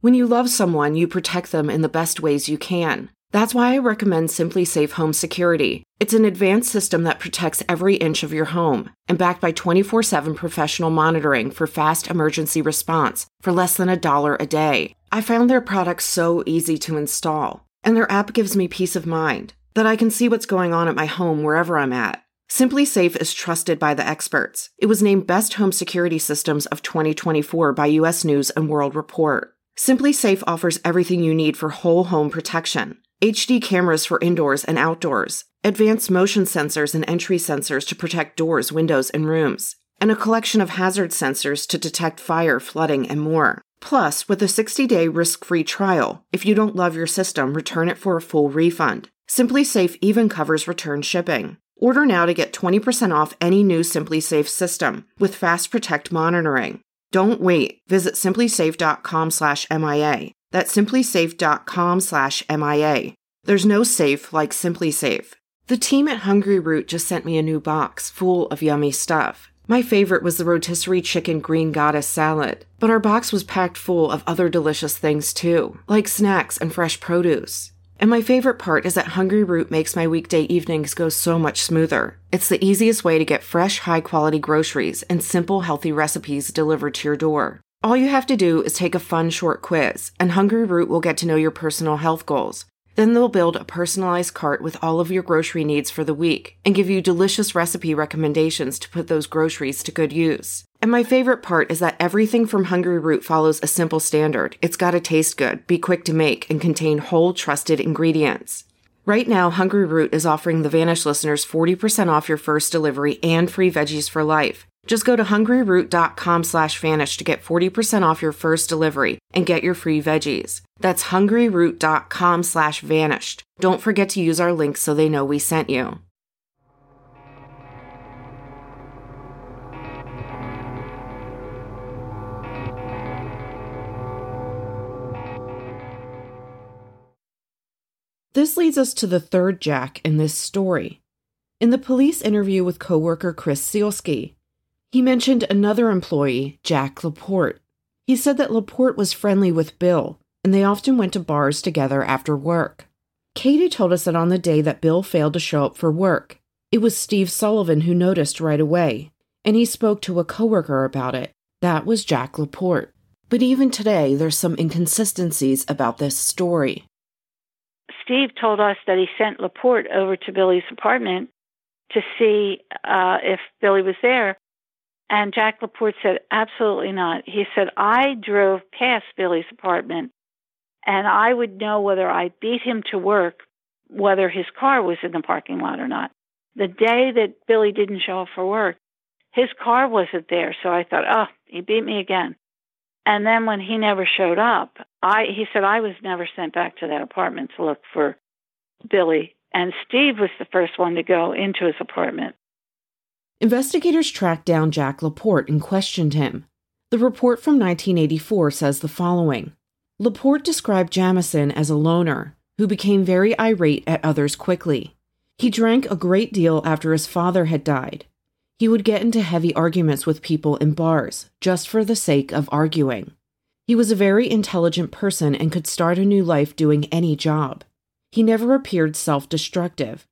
When you love someone, you protect them in the best ways you can. That's why I recommend SimpliSafe Home Security. It's an advanced system that protects every inch of your home and backed by 24 7 professional monitoring for fast emergency response for less than a dollar a day. I found their products so easy to install, and their app gives me peace of mind that I can see what's going on at my home wherever I'm at. SimpliSafe is trusted by the experts. It was named Best Home Security Systems of 2024 by US News and World Report. SimpliSafe offers everything you need for whole home protection HD cameras for indoors and outdoors, advanced motion sensors and entry sensors to protect doors, windows, and rooms, and a collection of hazard sensors to detect fire, flooding, and more. Plus, with a 60 day risk free trial, if you don't love your system, return it for a full refund. SimpliSafe even covers return shipping. Order now to get 20% off any new SimpliSafe system with Fast Protect monitoring. Don't wait. Visit simplisafe.com/mia. That's simplisafe.com slash MIA. There's no safe like SimpliSafe. The team at Hungryroot just sent me a new box full of yummy stuff. My favorite was the rotisserie chicken green goddess salad, but our box was packed full of other delicious things too, like snacks and fresh produce. And my favorite part is that Hungryroot makes my weekday evenings go so much smoother. It's the easiest way to get fresh, high quality groceries and simple, healthy recipes delivered to your door. All you have to do is take a fun short quiz, and Hungryroot will get to know your personal health goals. Then they'll build a personalized cart with all of your grocery needs for the week and give you delicious recipe recommendations to put those groceries to good use. And my favorite part is that everything from Hungryroot follows a simple standard. It's got to taste good, be quick to make, and contain whole, trusted ingredients. Right now, Hungryroot is offering the Vanish listeners 40% off your first delivery and free veggies for life Just go to hungryroot.com slash vanish to get 40% off your first delivery and get your free veggies. That's hungryroot.com slash vanished. Don't forget to use our link so they know we sent you. This leads us to the third Jack in this story. In the police interview with coworker Chris Sielski, he mentioned another employee, Jack Laporte. He said that Laporte was friendly with Bill, and they often went to bars together after work. Katie told us that on the day that Bill failed to show up for work, it was Steve Sullivan who noticed right away, and he spoke to a coworker about it. That was Jack Laporte. But even today, there's some inconsistencies about this story. Steve told us that he sent Laporte over to Billy's apartment to see uh, if Billy was there. And Jack Laporte said, absolutely not. He said, I drove past Billy's apartment and I would know whether I beat him to work, whether his car was in the parking lot or not. The day that Billy didn't show up for work, his car wasn't there. So I thought, oh, he beat me again. And then when he never showed up, I he said I was never sent back to that apartment to look for Billy. And Steve was the first one to go into his apartment. Investigators tracked down Jack Laporte and questioned him. The report from 1984 says the following Laporte described Jamison as a loner who became very irate at others quickly. He drank a great deal after his father had died. He would get into heavy arguments with people in bars just for the sake of arguing. He was a very intelligent person and could start a new life doing any job. He never appeared self destructive.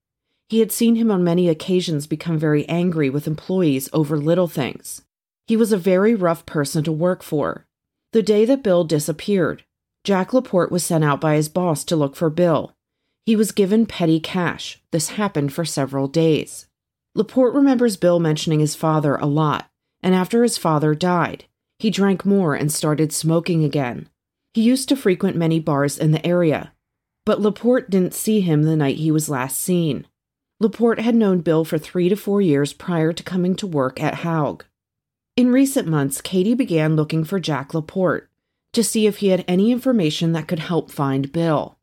He had seen him on many occasions become very angry with employees over little things. He was a very rough person to work for. The day that Bill disappeared, Jack Laporte was sent out by his boss to look for Bill. He was given petty cash. This happened for several days. Laporte remembers Bill mentioning his father a lot, and after his father died, he drank more and started smoking again. He used to frequent many bars in the area, but Laporte didn't see him the night he was last seen. Laporte had known Bill for three to four years prior to coming to work at Haug. In recent months, Katie began looking for Jack Laporte to see if he had any information that could help find Bill.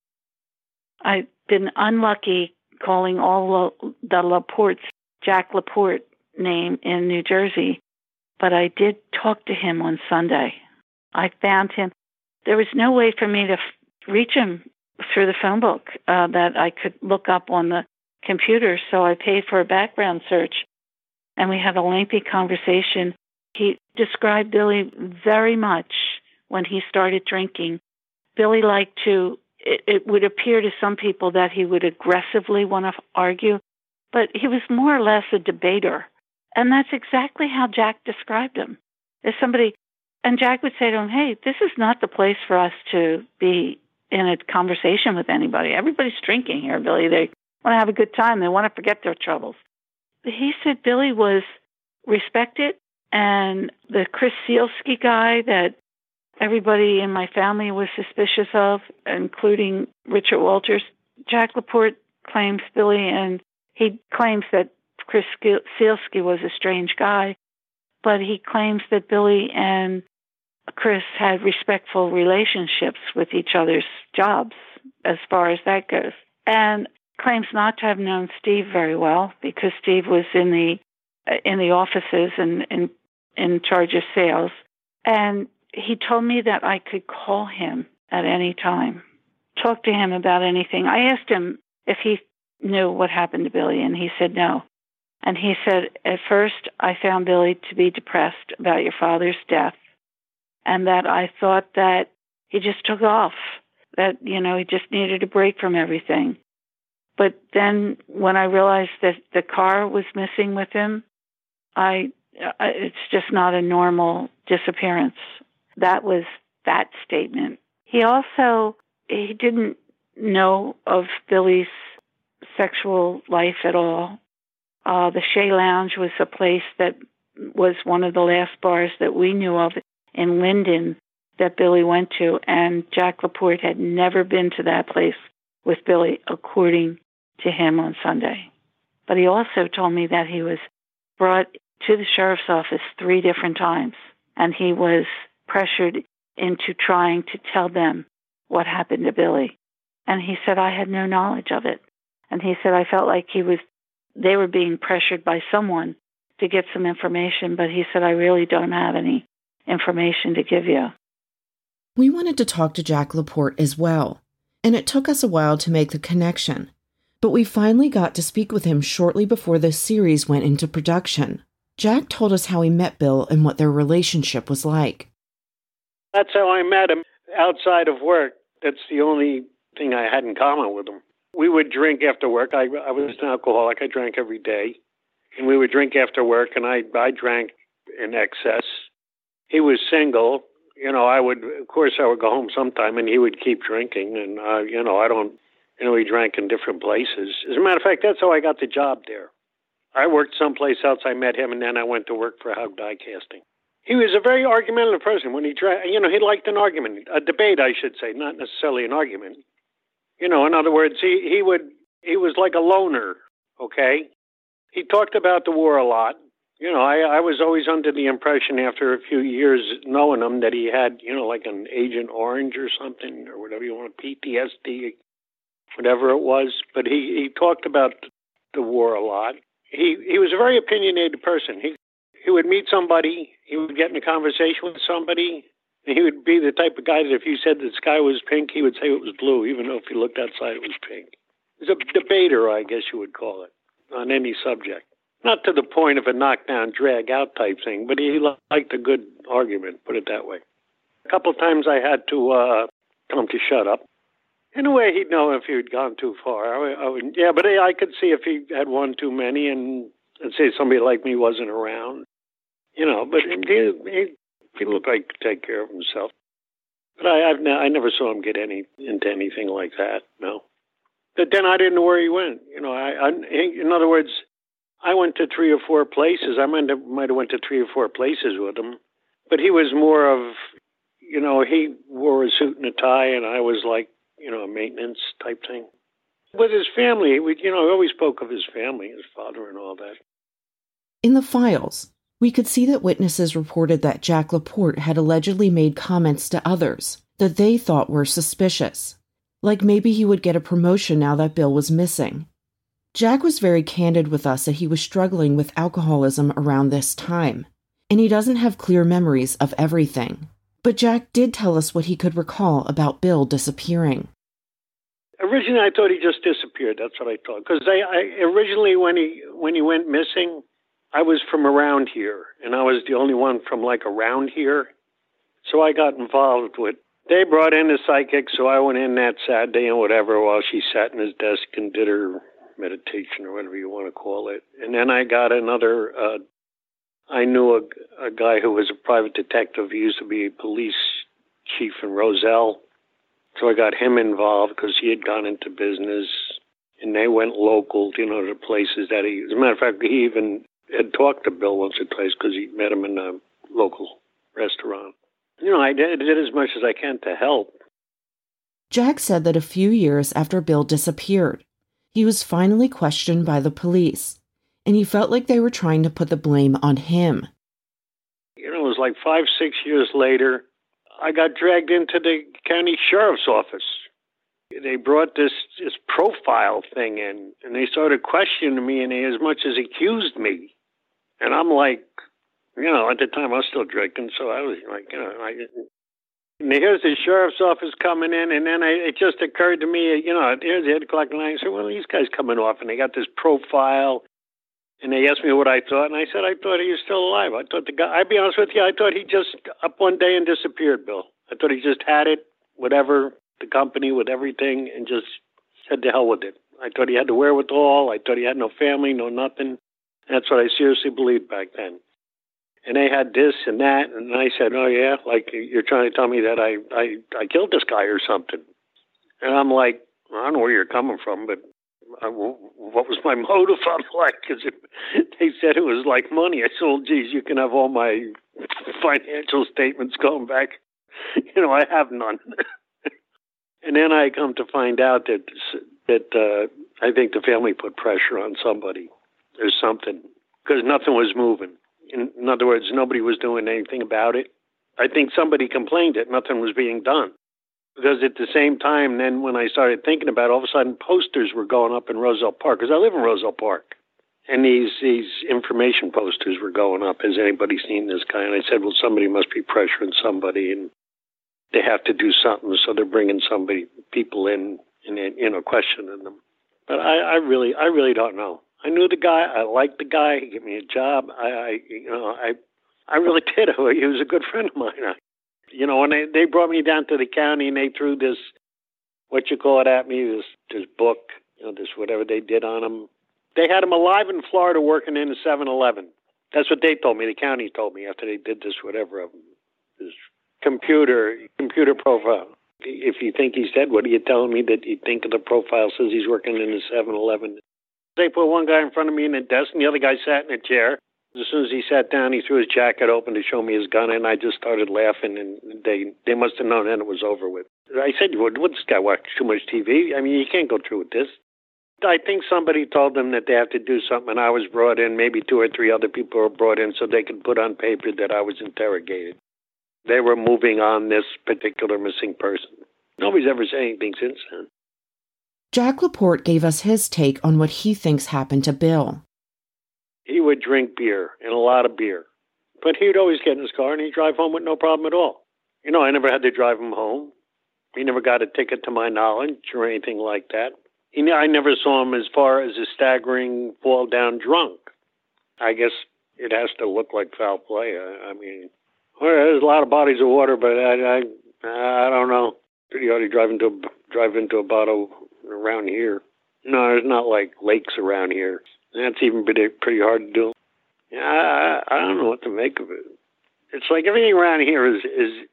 I've been unlucky calling all the Laportes Jack Laporte name in New Jersey, but I did talk to him on Sunday. I found him. There was no way for me to f- reach him through the phone book uh, that I could look up on the computer, so I paid for a background search and we had a lengthy conversation. He described Billy very much when he started drinking. Billy liked to, it, it would appear to some people that he would aggressively want to argue, but he was more or less a debater. And that's exactly how Jack described him. As somebody, and Jack would say to him, Hey, this is not the place for us to be in a conversation with anybody. Everybody's drinking here, Billy. They want to have a good time, they want to forget their troubles. He said Billy was respected, and the Chris Sielski guy that everybody in my family was suspicious of, including Richard Walters. Jack Laporte claims Billy and he claims that Chris Sielski was a strange guy, but he claims that Billy and Chris had respectful relationships with each other's jobs as far as that goes. And claims not to have known Steve very well because Steve was in the uh, in the offices and in in charge of sales. And he told me that I could call him at any time, talk to him about anything. I asked him if he knew what happened to Billy, and he said no. And he said, At first, I found Billy to be depressed about your father's death, and that I thought that he just took off, that, you know, he just needed a break from everything. But then when I realized that the car was missing with him, I, it's just not a normal disappearance. That was that statement. He also, he didn't know of Billy's sexual life at all. Uh, the Chez Lounge was a place that was one of the last bars that we knew of in Linden that Billy went to, and Jack Laporte had never been to that place with Billy, according to him on Sunday. But he also told me that he was brought to the sheriff's office three different times, and he was pressured into trying to tell them what happened to Billy. And he said, I had no knowledge of it. And he said, I felt like he was, they were being pressured by someone to get some information, but he said, I really don't have any information to give you. We wanted to talk to Jack Laporte as well, and it took us a while to make the connection. But we finally got to speak with him shortly before this series went into production. Jack told us how he met Bill and what their relationship was like. That's how I met him outside of work. That's the only thing I had in common with him. We would drink after work. I, I was an alcoholic. I drank every day. And we would drink after work, and I, I drank in excess. He was single. You know, I would, of course, I would go home sometime, and he would keep drinking. And, uh, you know, I don't, you know, he drank in different places. As a matter of fact, that's how I got the job there. I worked someplace else. I met him, and then I went to work for Haug Die Casting. He was a very argumentative person. When he tried, you know, he liked an argument, a debate, I should say, not necessarily an argument. You know, in other words, he he would he was like a loner. Okay, he talked about the war a lot. You know, I I was always under the impression after a few years knowing him that he had, you know, like an Agent Orange or something or whatever you want, PTSD, whatever it was. But he he talked about the war a lot. He he was a very opinionated person. He he would meet somebody, he would get in a conversation with somebody, he would be the type of guy that if you said the sky was pink, he would say it was blue, even though if you looked outside it was pink. He's a debater, I guess you would call it, on any subject. Not to the point of a knockdown, drag out type thing, but he liked a good argument, put it that way. A couple of times I had to uh, tell him to shut up. In a way, he'd know if he'd gone too far. I, I would, yeah, but I could see if he had one too many, and let's say somebody like me wasn't around you know, but he, he, he looked like he could take care of himself. But I, I've ne- I never saw him get any into anything like that. No. But then I didn't know where he went. You know, I, I in other words, I went to three or four places. I might have, might have went to three or four places with him, but he was more of, you know, he wore a suit and a tie, and I was like, you know, a maintenance type thing. With his family, we, you know, always spoke of his family, his father, and all that. In the files, we could see that witnesses reported that Jack Laporte had allegedly made comments to others that they thought were suspicious, like maybe he would get a promotion now that Bill was missing. Jack was very candid with us that he was struggling with alcoholism around this time, and he doesn't have clear memories of everything. But Jack did tell us what he could recall about Bill disappearing. Originally, I thought he just disappeared. That's what I thought. Because I, I originally, when he when he went missing, I was from around here, and I was the only one from like around here. So I got involved with. They brought in a psychic, so I went in that Saturday and whatever while she sat in his desk and did her meditation or whatever you want to call it. And then I got another. Uh, I knew a, a guy who was a private detective. He used to be a police chief in Roselle. So I got him involved because he had gone into business and they went local, you know, to places that he, as a matter of fact, he even had talked to Bill once or twice because he met him in a local restaurant. You know, I did, did as much as I can to help. Jack said that a few years after Bill disappeared, he was finally questioned by the police, and he felt like they were trying to put the blame on him. You know, it was like five, six years later, I got dragged into the county sheriff's office they brought this this profile thing in, and they started questioning me, and they as much as accused me. And I'm like, you know, at the time I was still drinking, so I was like, you know, I. And here's the sheriff's office coming in, and then I, it just occurred to me, you know, here's the eight o'clock night. I said, well, these guys coming off, and they got this profile, and they asked me what I thought, and I said I thought he was still alive. I thought the guy. I'd be honest with you, I thought he just up one day and disappeared, Bill. I thought he just had it, whatever, the company with everything and just said to hell with it. I thought he had the wherewithal. I thought he had no family, no nothing. That's what I seriously believed back then. And they had this and that, and I said, "Oh yeah, like you're trying to tell me that I I I killed this guy or something." And I'm like, I don't know where you're coming from, but I, what was my motive? I'm like, because they said it was like money. I said, well, geez, you can have all my financial statements going back. You know, I have none. And then I come to find out that that uh, I think the family put pressure on somebody. There's something because nothing was moving. In, in other words, nobody was doing anything about it. I think somebody complained that nothing was being done. Because at the same time, then when I started thinking about it, all of a sudden posters were going up in Roselle Park, because I live in Roselle Park. And these these information posters were going up. Has anybody seen this guy? And I said, well, somebody must be pressuring somebody, and they have to do something, so they're bringing somebody people in and you know questioning them. But I, I really I really don't know. I knew the guy. I liked the guy. He gave me a job. I, I you know I I really did. He was a good friend of mine. I, you know, when they they brought me down to the county and they threw this what you call it at me this this book, you know, this whatever they did on him they had him alive in Florida working in a 7 Eleven. That's what they told me. The county told me after they did this, whatever of him, this computer computer profile. If you think he's dead, what are you telling me that you think of the profile says he's working in a 7 Eleven? They put one guy in front of me in a desk, and the other guy sat in a chair. As soon as he sat down, he threw his jacket open to show me his gun, and I just started laughing. And they they must have known then it was over with. I said, "What? What this guy watch too much TV? I mean, you can't go through with this." I think somebody told them that they have to do something, and I was brought in. Maybe two or three other people were brought in so they could put on paper that I was interrogated. They were moving on this particular missing person. Nobody's ever said anything since then. Jack Laporte gave us his take on what he thinks happened to Bill. He would drink beer and a lot of beer, but he'd always get in his car and he'd drive home with no problem at all. You know, I never had to drive him home. He never got a ticket to my knowledge or anything like that. He, I never saw him as far as a staggering fall down drunk. I guess it has to look like foul play. I, I mean, well, there's a lot of bodies of water, but I, I, I don't know. Pretty hard to drive into a, drive into a bottle around here. No, there's not like lakes around here. That's even pretty pretty hard to do. Yeah, I, I don't know what to make of it. It's like everything around here is is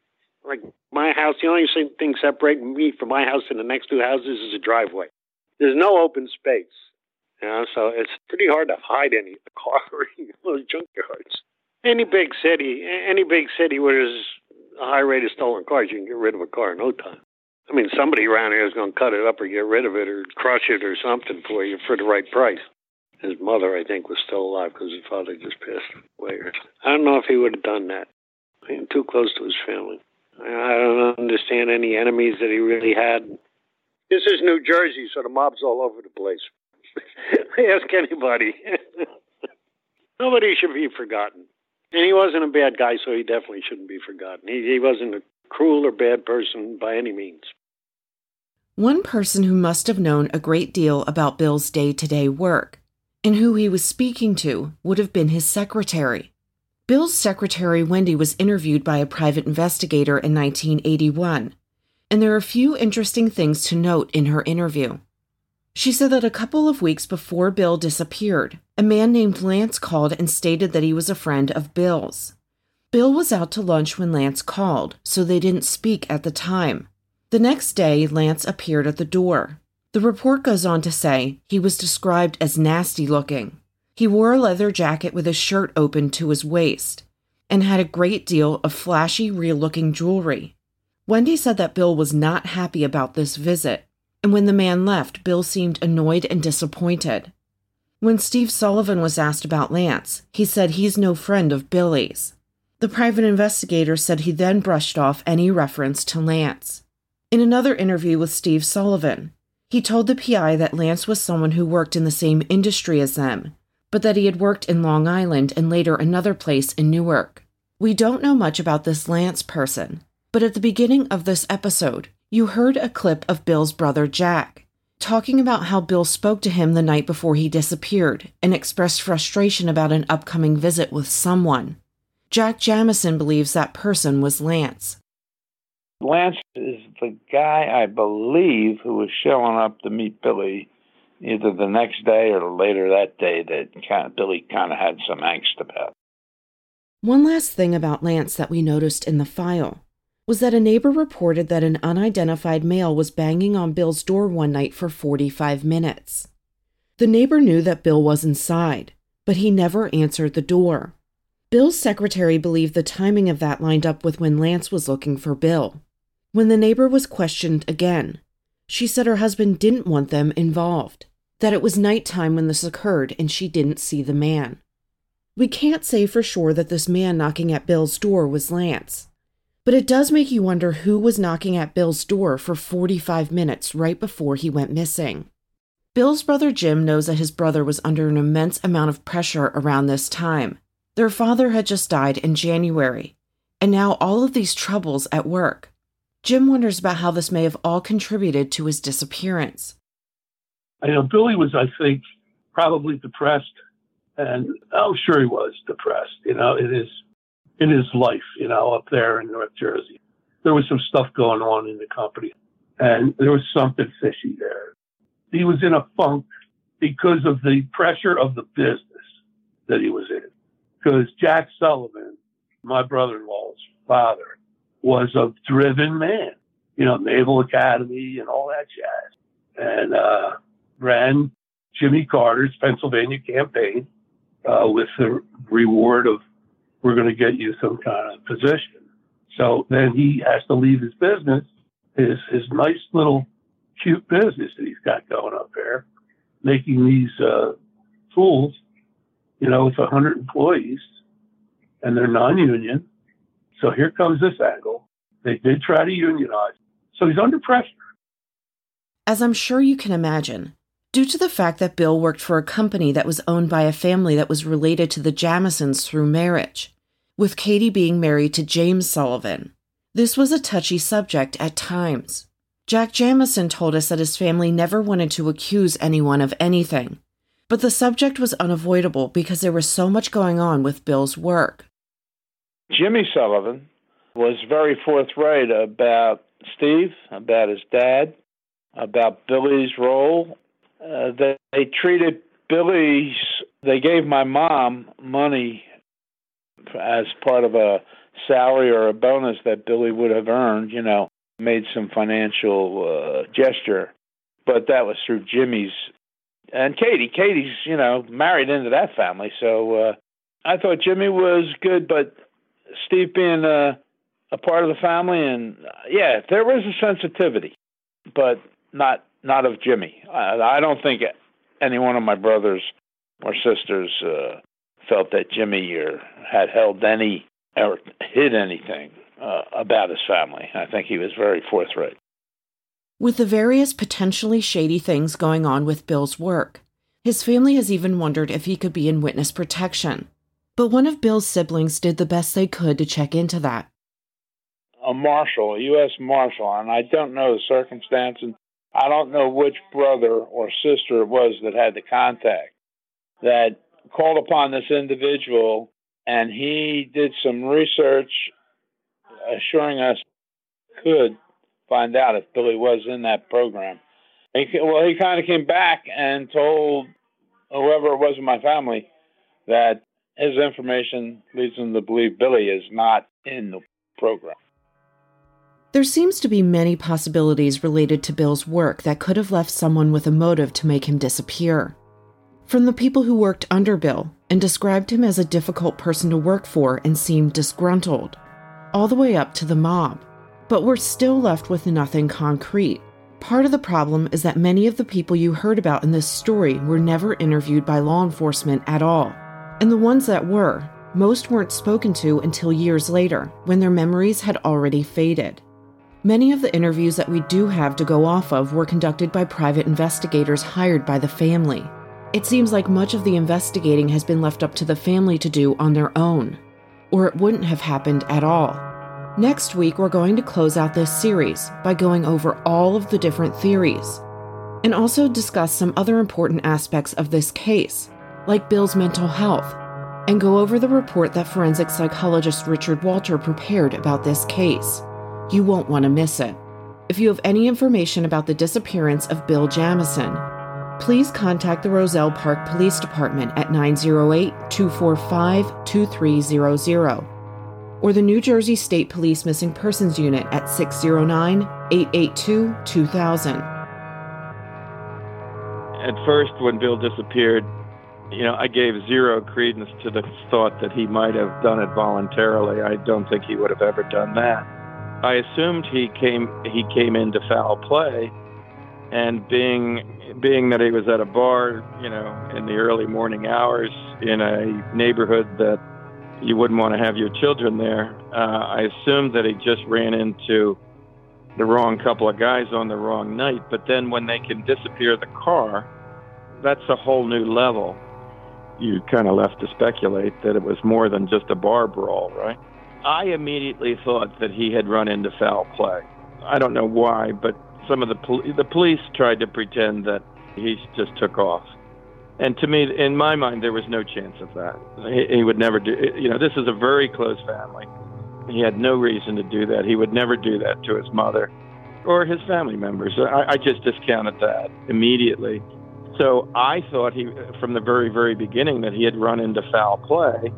like my house. The only thing separating me from my house and the next two houses is a driveway there's no open space. You know, so it's pretty hard to hide any car in those junkyards. Any big city, any big city where there's a high rate of stolen cars, you can get rid of a car in no time. I mean, somebody around here is going to cut it up or get rid of it or crush it or something for you for the right price. His mother, I think, was still alive because his father just passed away. I don't know if he would have done that. Being too close to his family. I don't understand any enemies that he really had. This is New Jersey, so the mob's all over the place. Ask anybody. Nobody should be forgotten. And he wasn't a bad guy, so he definitely shouldn't be forgotten. He, he wasn't a cruel or bad person by any means. One person who must have known a great deal about Bill's day to day work and who he was speaking to would have been his secretary. Bill's secretary, Wendy, was interviewed by a private investigator in 1981 and there are a few interesting things to note in her interview. She said that a couple of weeks before Bill disappeared, a man named Lance called and stated that he was a friend of Bill's. Bill was out to lunch when Lance called, so they didn't speak at the time. The next day, Lance appeared at the door. The report goes on to say he was described as nasty looking. He wore a leather jacket with his shirt open to his waist and had a great deal of flashy, real looking jewelry. Wendy said that Bill was not happy about this visit, and when the man left, Bill seemed annoyed and disappointed. When Steve Sullivan was asked about Lance, he said he's no friend of Billy's. The private investigator said he then brushed off any reference to Lance. In another interview with Steve Sullivan, he told the PI that Lance was someone who worked in the same industry as them, but that he had worked in Long Island and later another place in Newark. We don't know much about this Lance person, but at the beginning of this episode, you heard a clip of Bill's brother Jack talking about how Bill spoke to him the night before he disappeared and expressed frustration about an upcoming visit with someone. Jack Jamison believes that person was Lance. Lance is the guy, I believe, who was showing up to meet Billy either the next day or later that day that kind of, Billy kind of had some angst about. One last thing about Lance that we noticed in the file was that a neighbor reported that an unidentified male was banging on Bill's door one night for 45 minutes. The neighbor knew that Bill was inside, but he never answered the door. Bill's secretary believed the timing of that lined up with when Lance was looking for Bill. When the neighbor was questioned again, she said her husband didn't want them involved, that it was nighttime when this occurred and she didn't see the man. We can't say for sure that this man knocking at Bill's door was Lance. But it does make you wonder who was knocking at Bill's door for 45 minutes right before he went missing. Bill's brother Jim knows that his brother was under an immense amount of pressure around this time. Their father had just died in January, and now all of these troubles at work. Jim wonders about how this may have all contributed to his disappearance. I know Billy was, I think, probably depressed, and I'm sure he was depressed. You know, in his in his life, you know, up there in North Jersey. There was some stuff going on in the company, and there was something fishy there. He was in a funk because of the pressure of the business that he was in. Because Jack Sullivan, my brother in law's father, was a driven man, you know, Naval Academy and all that jazz, and uh, ran Jimmy Carter's Pennsylvania campaign uh, with the reward of we're going to get you some kind of position. So then he has to leave his business, his his nice little cute business that he's got going up there, making these uh, tools. You know, it's 100 employees, and they're non-union. So here comes this angle. They did try to unionize, so he's under pressure. As I'm sure you can imagine, due to the fact that Bill worked for a company that was owned by a family that was related to the Jamisons through marriage, with Katie being married to James Sullivan. This was a touchy subject at times. Jack Jamison told us that his family never wanted to accuse anyone of anything, but the subject was unavoidable because there was so much going on with Bill's work. Jimmy Sullivan was very forthright about Steve, about his dad, about Billy's role. Uh, they, they treated Billy's, they gave my mom money as part of a salary or a bonus that Billy would have earned, you know, made some financial uh, gesture. But that was through Jimmy's and Katie. Katie's, you know, married into that family. So uh, I thought Jimmy was good, but Steve being a, a part of the family, and yeah, there was a sensitivity, but not not of Jimmy. I, I don't think any one of my brothers or sisters uh, felt that Jimmy or had held any or hid anything uh, about his family. I think he was very forthright. With the various potentially shady things going on with Bill's work, his family has even wondered if he could be in witness protection. But one of Bill's siblings did the best they could to check into that. A marshal, a U.S. marshal, and I don't know the circumstances. I don't know which brother or sister it was that had the contact that called upon this individual, and he did some research, assuring us could find out if Billy was in that program. He, well, he kind of came back and told whoever it was in my family that his information leads him to believe Billy is not in the program. There seems to be many possibilities related to Bill's work that could have left someone with a motive to make him disappear. From the people who worked under Bill and described him as a difficult person to work for and seemed disgruntled, all the way up to the mob. But we're still left with nothing concrete. Part of the problem is that many of the people you heard about in this story were never interviewed by law enforcement at all. And the ones that were, most weren't spoken to until years later, when their memories had already faded. Many of the interviews that we do have to go off of were conducted by private investigators hired by the family. It seems like much of the investigating has been left up to the family to do on their own, or it wouldn't have happened at all. Next week, we're going to close out this series by going over all of the different theories and also discuss some other important aspects of this case, like Bill's mental health, and go over the report that forensic psychologist Richard Walter prepared about this case. You won't want to miss it. If you have any information about the disappearance of Bill Jamison, please contact the Roselle Park Police Department at 908 245 2300 or the New Jersey State Police Missing Persons Unit at 609 882 2000. At first, when Bill disappeared, you know, I gave zero credence to the thought that he might have done it voluntarily. I don't think he would have ever done that. I assumed he came he came into foul play And being being that he was at a bar, you know, in the early morning hours in a neighborhood that you wouldn't want to have your children there, uh, I assumed that he just ran into the wrong couple of guys on the wrong night. But then when they can disappear the car, that's a whole new level. You kind of left to speculate that it was more than just a bar brawl, right? I immediately thought that he had run into foul play. I don't know why, but some of the pol- the police tried to pretend that he just took off. And to me, in my mind, there was no chance of that. He, he would never do. You know, this is a very close family. He had no reason to do that. He would never do that to his mother or his family members. I, I just discounted that immediately. So I thought he, from the very, very beginning, that he had run into foul play.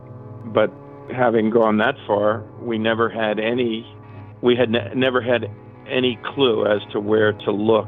But having gone that far, we never had any, we had ne- never had any clue as to where to look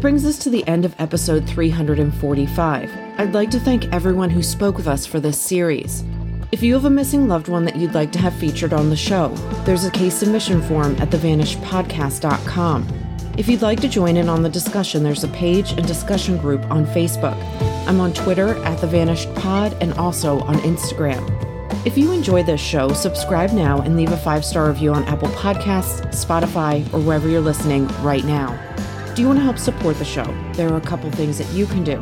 That brings us to the end of episode 345. I'd like to thank everyone who spoke with us for this series. If you have a missing loved one that you'd like to have featured on the show, there's a case submission form at thevanishedpodcast.com. If you'd like to join in on the discussion, there's a page and discussion group on Facebook. I'm on Twitter at The Vanished Pod and also on Instagram. If you enjoy this show, subscribe now and leave a five star review on Apple Podcasts, Spotify, or wherever you're listening right now. You want to help support the show? There are a couple things that you can do.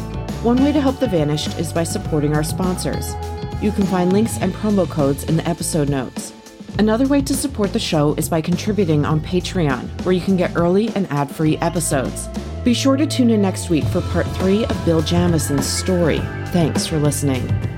One way to help The Vanished is by supporting our sponsors. You can find links and promo codes in the episode notes. Another way to support the show is by contributing on Patreon, where you can get early and ad free episodes. Be sure to tune in next week for part three of Bill Jamison's story. Thanks for listening.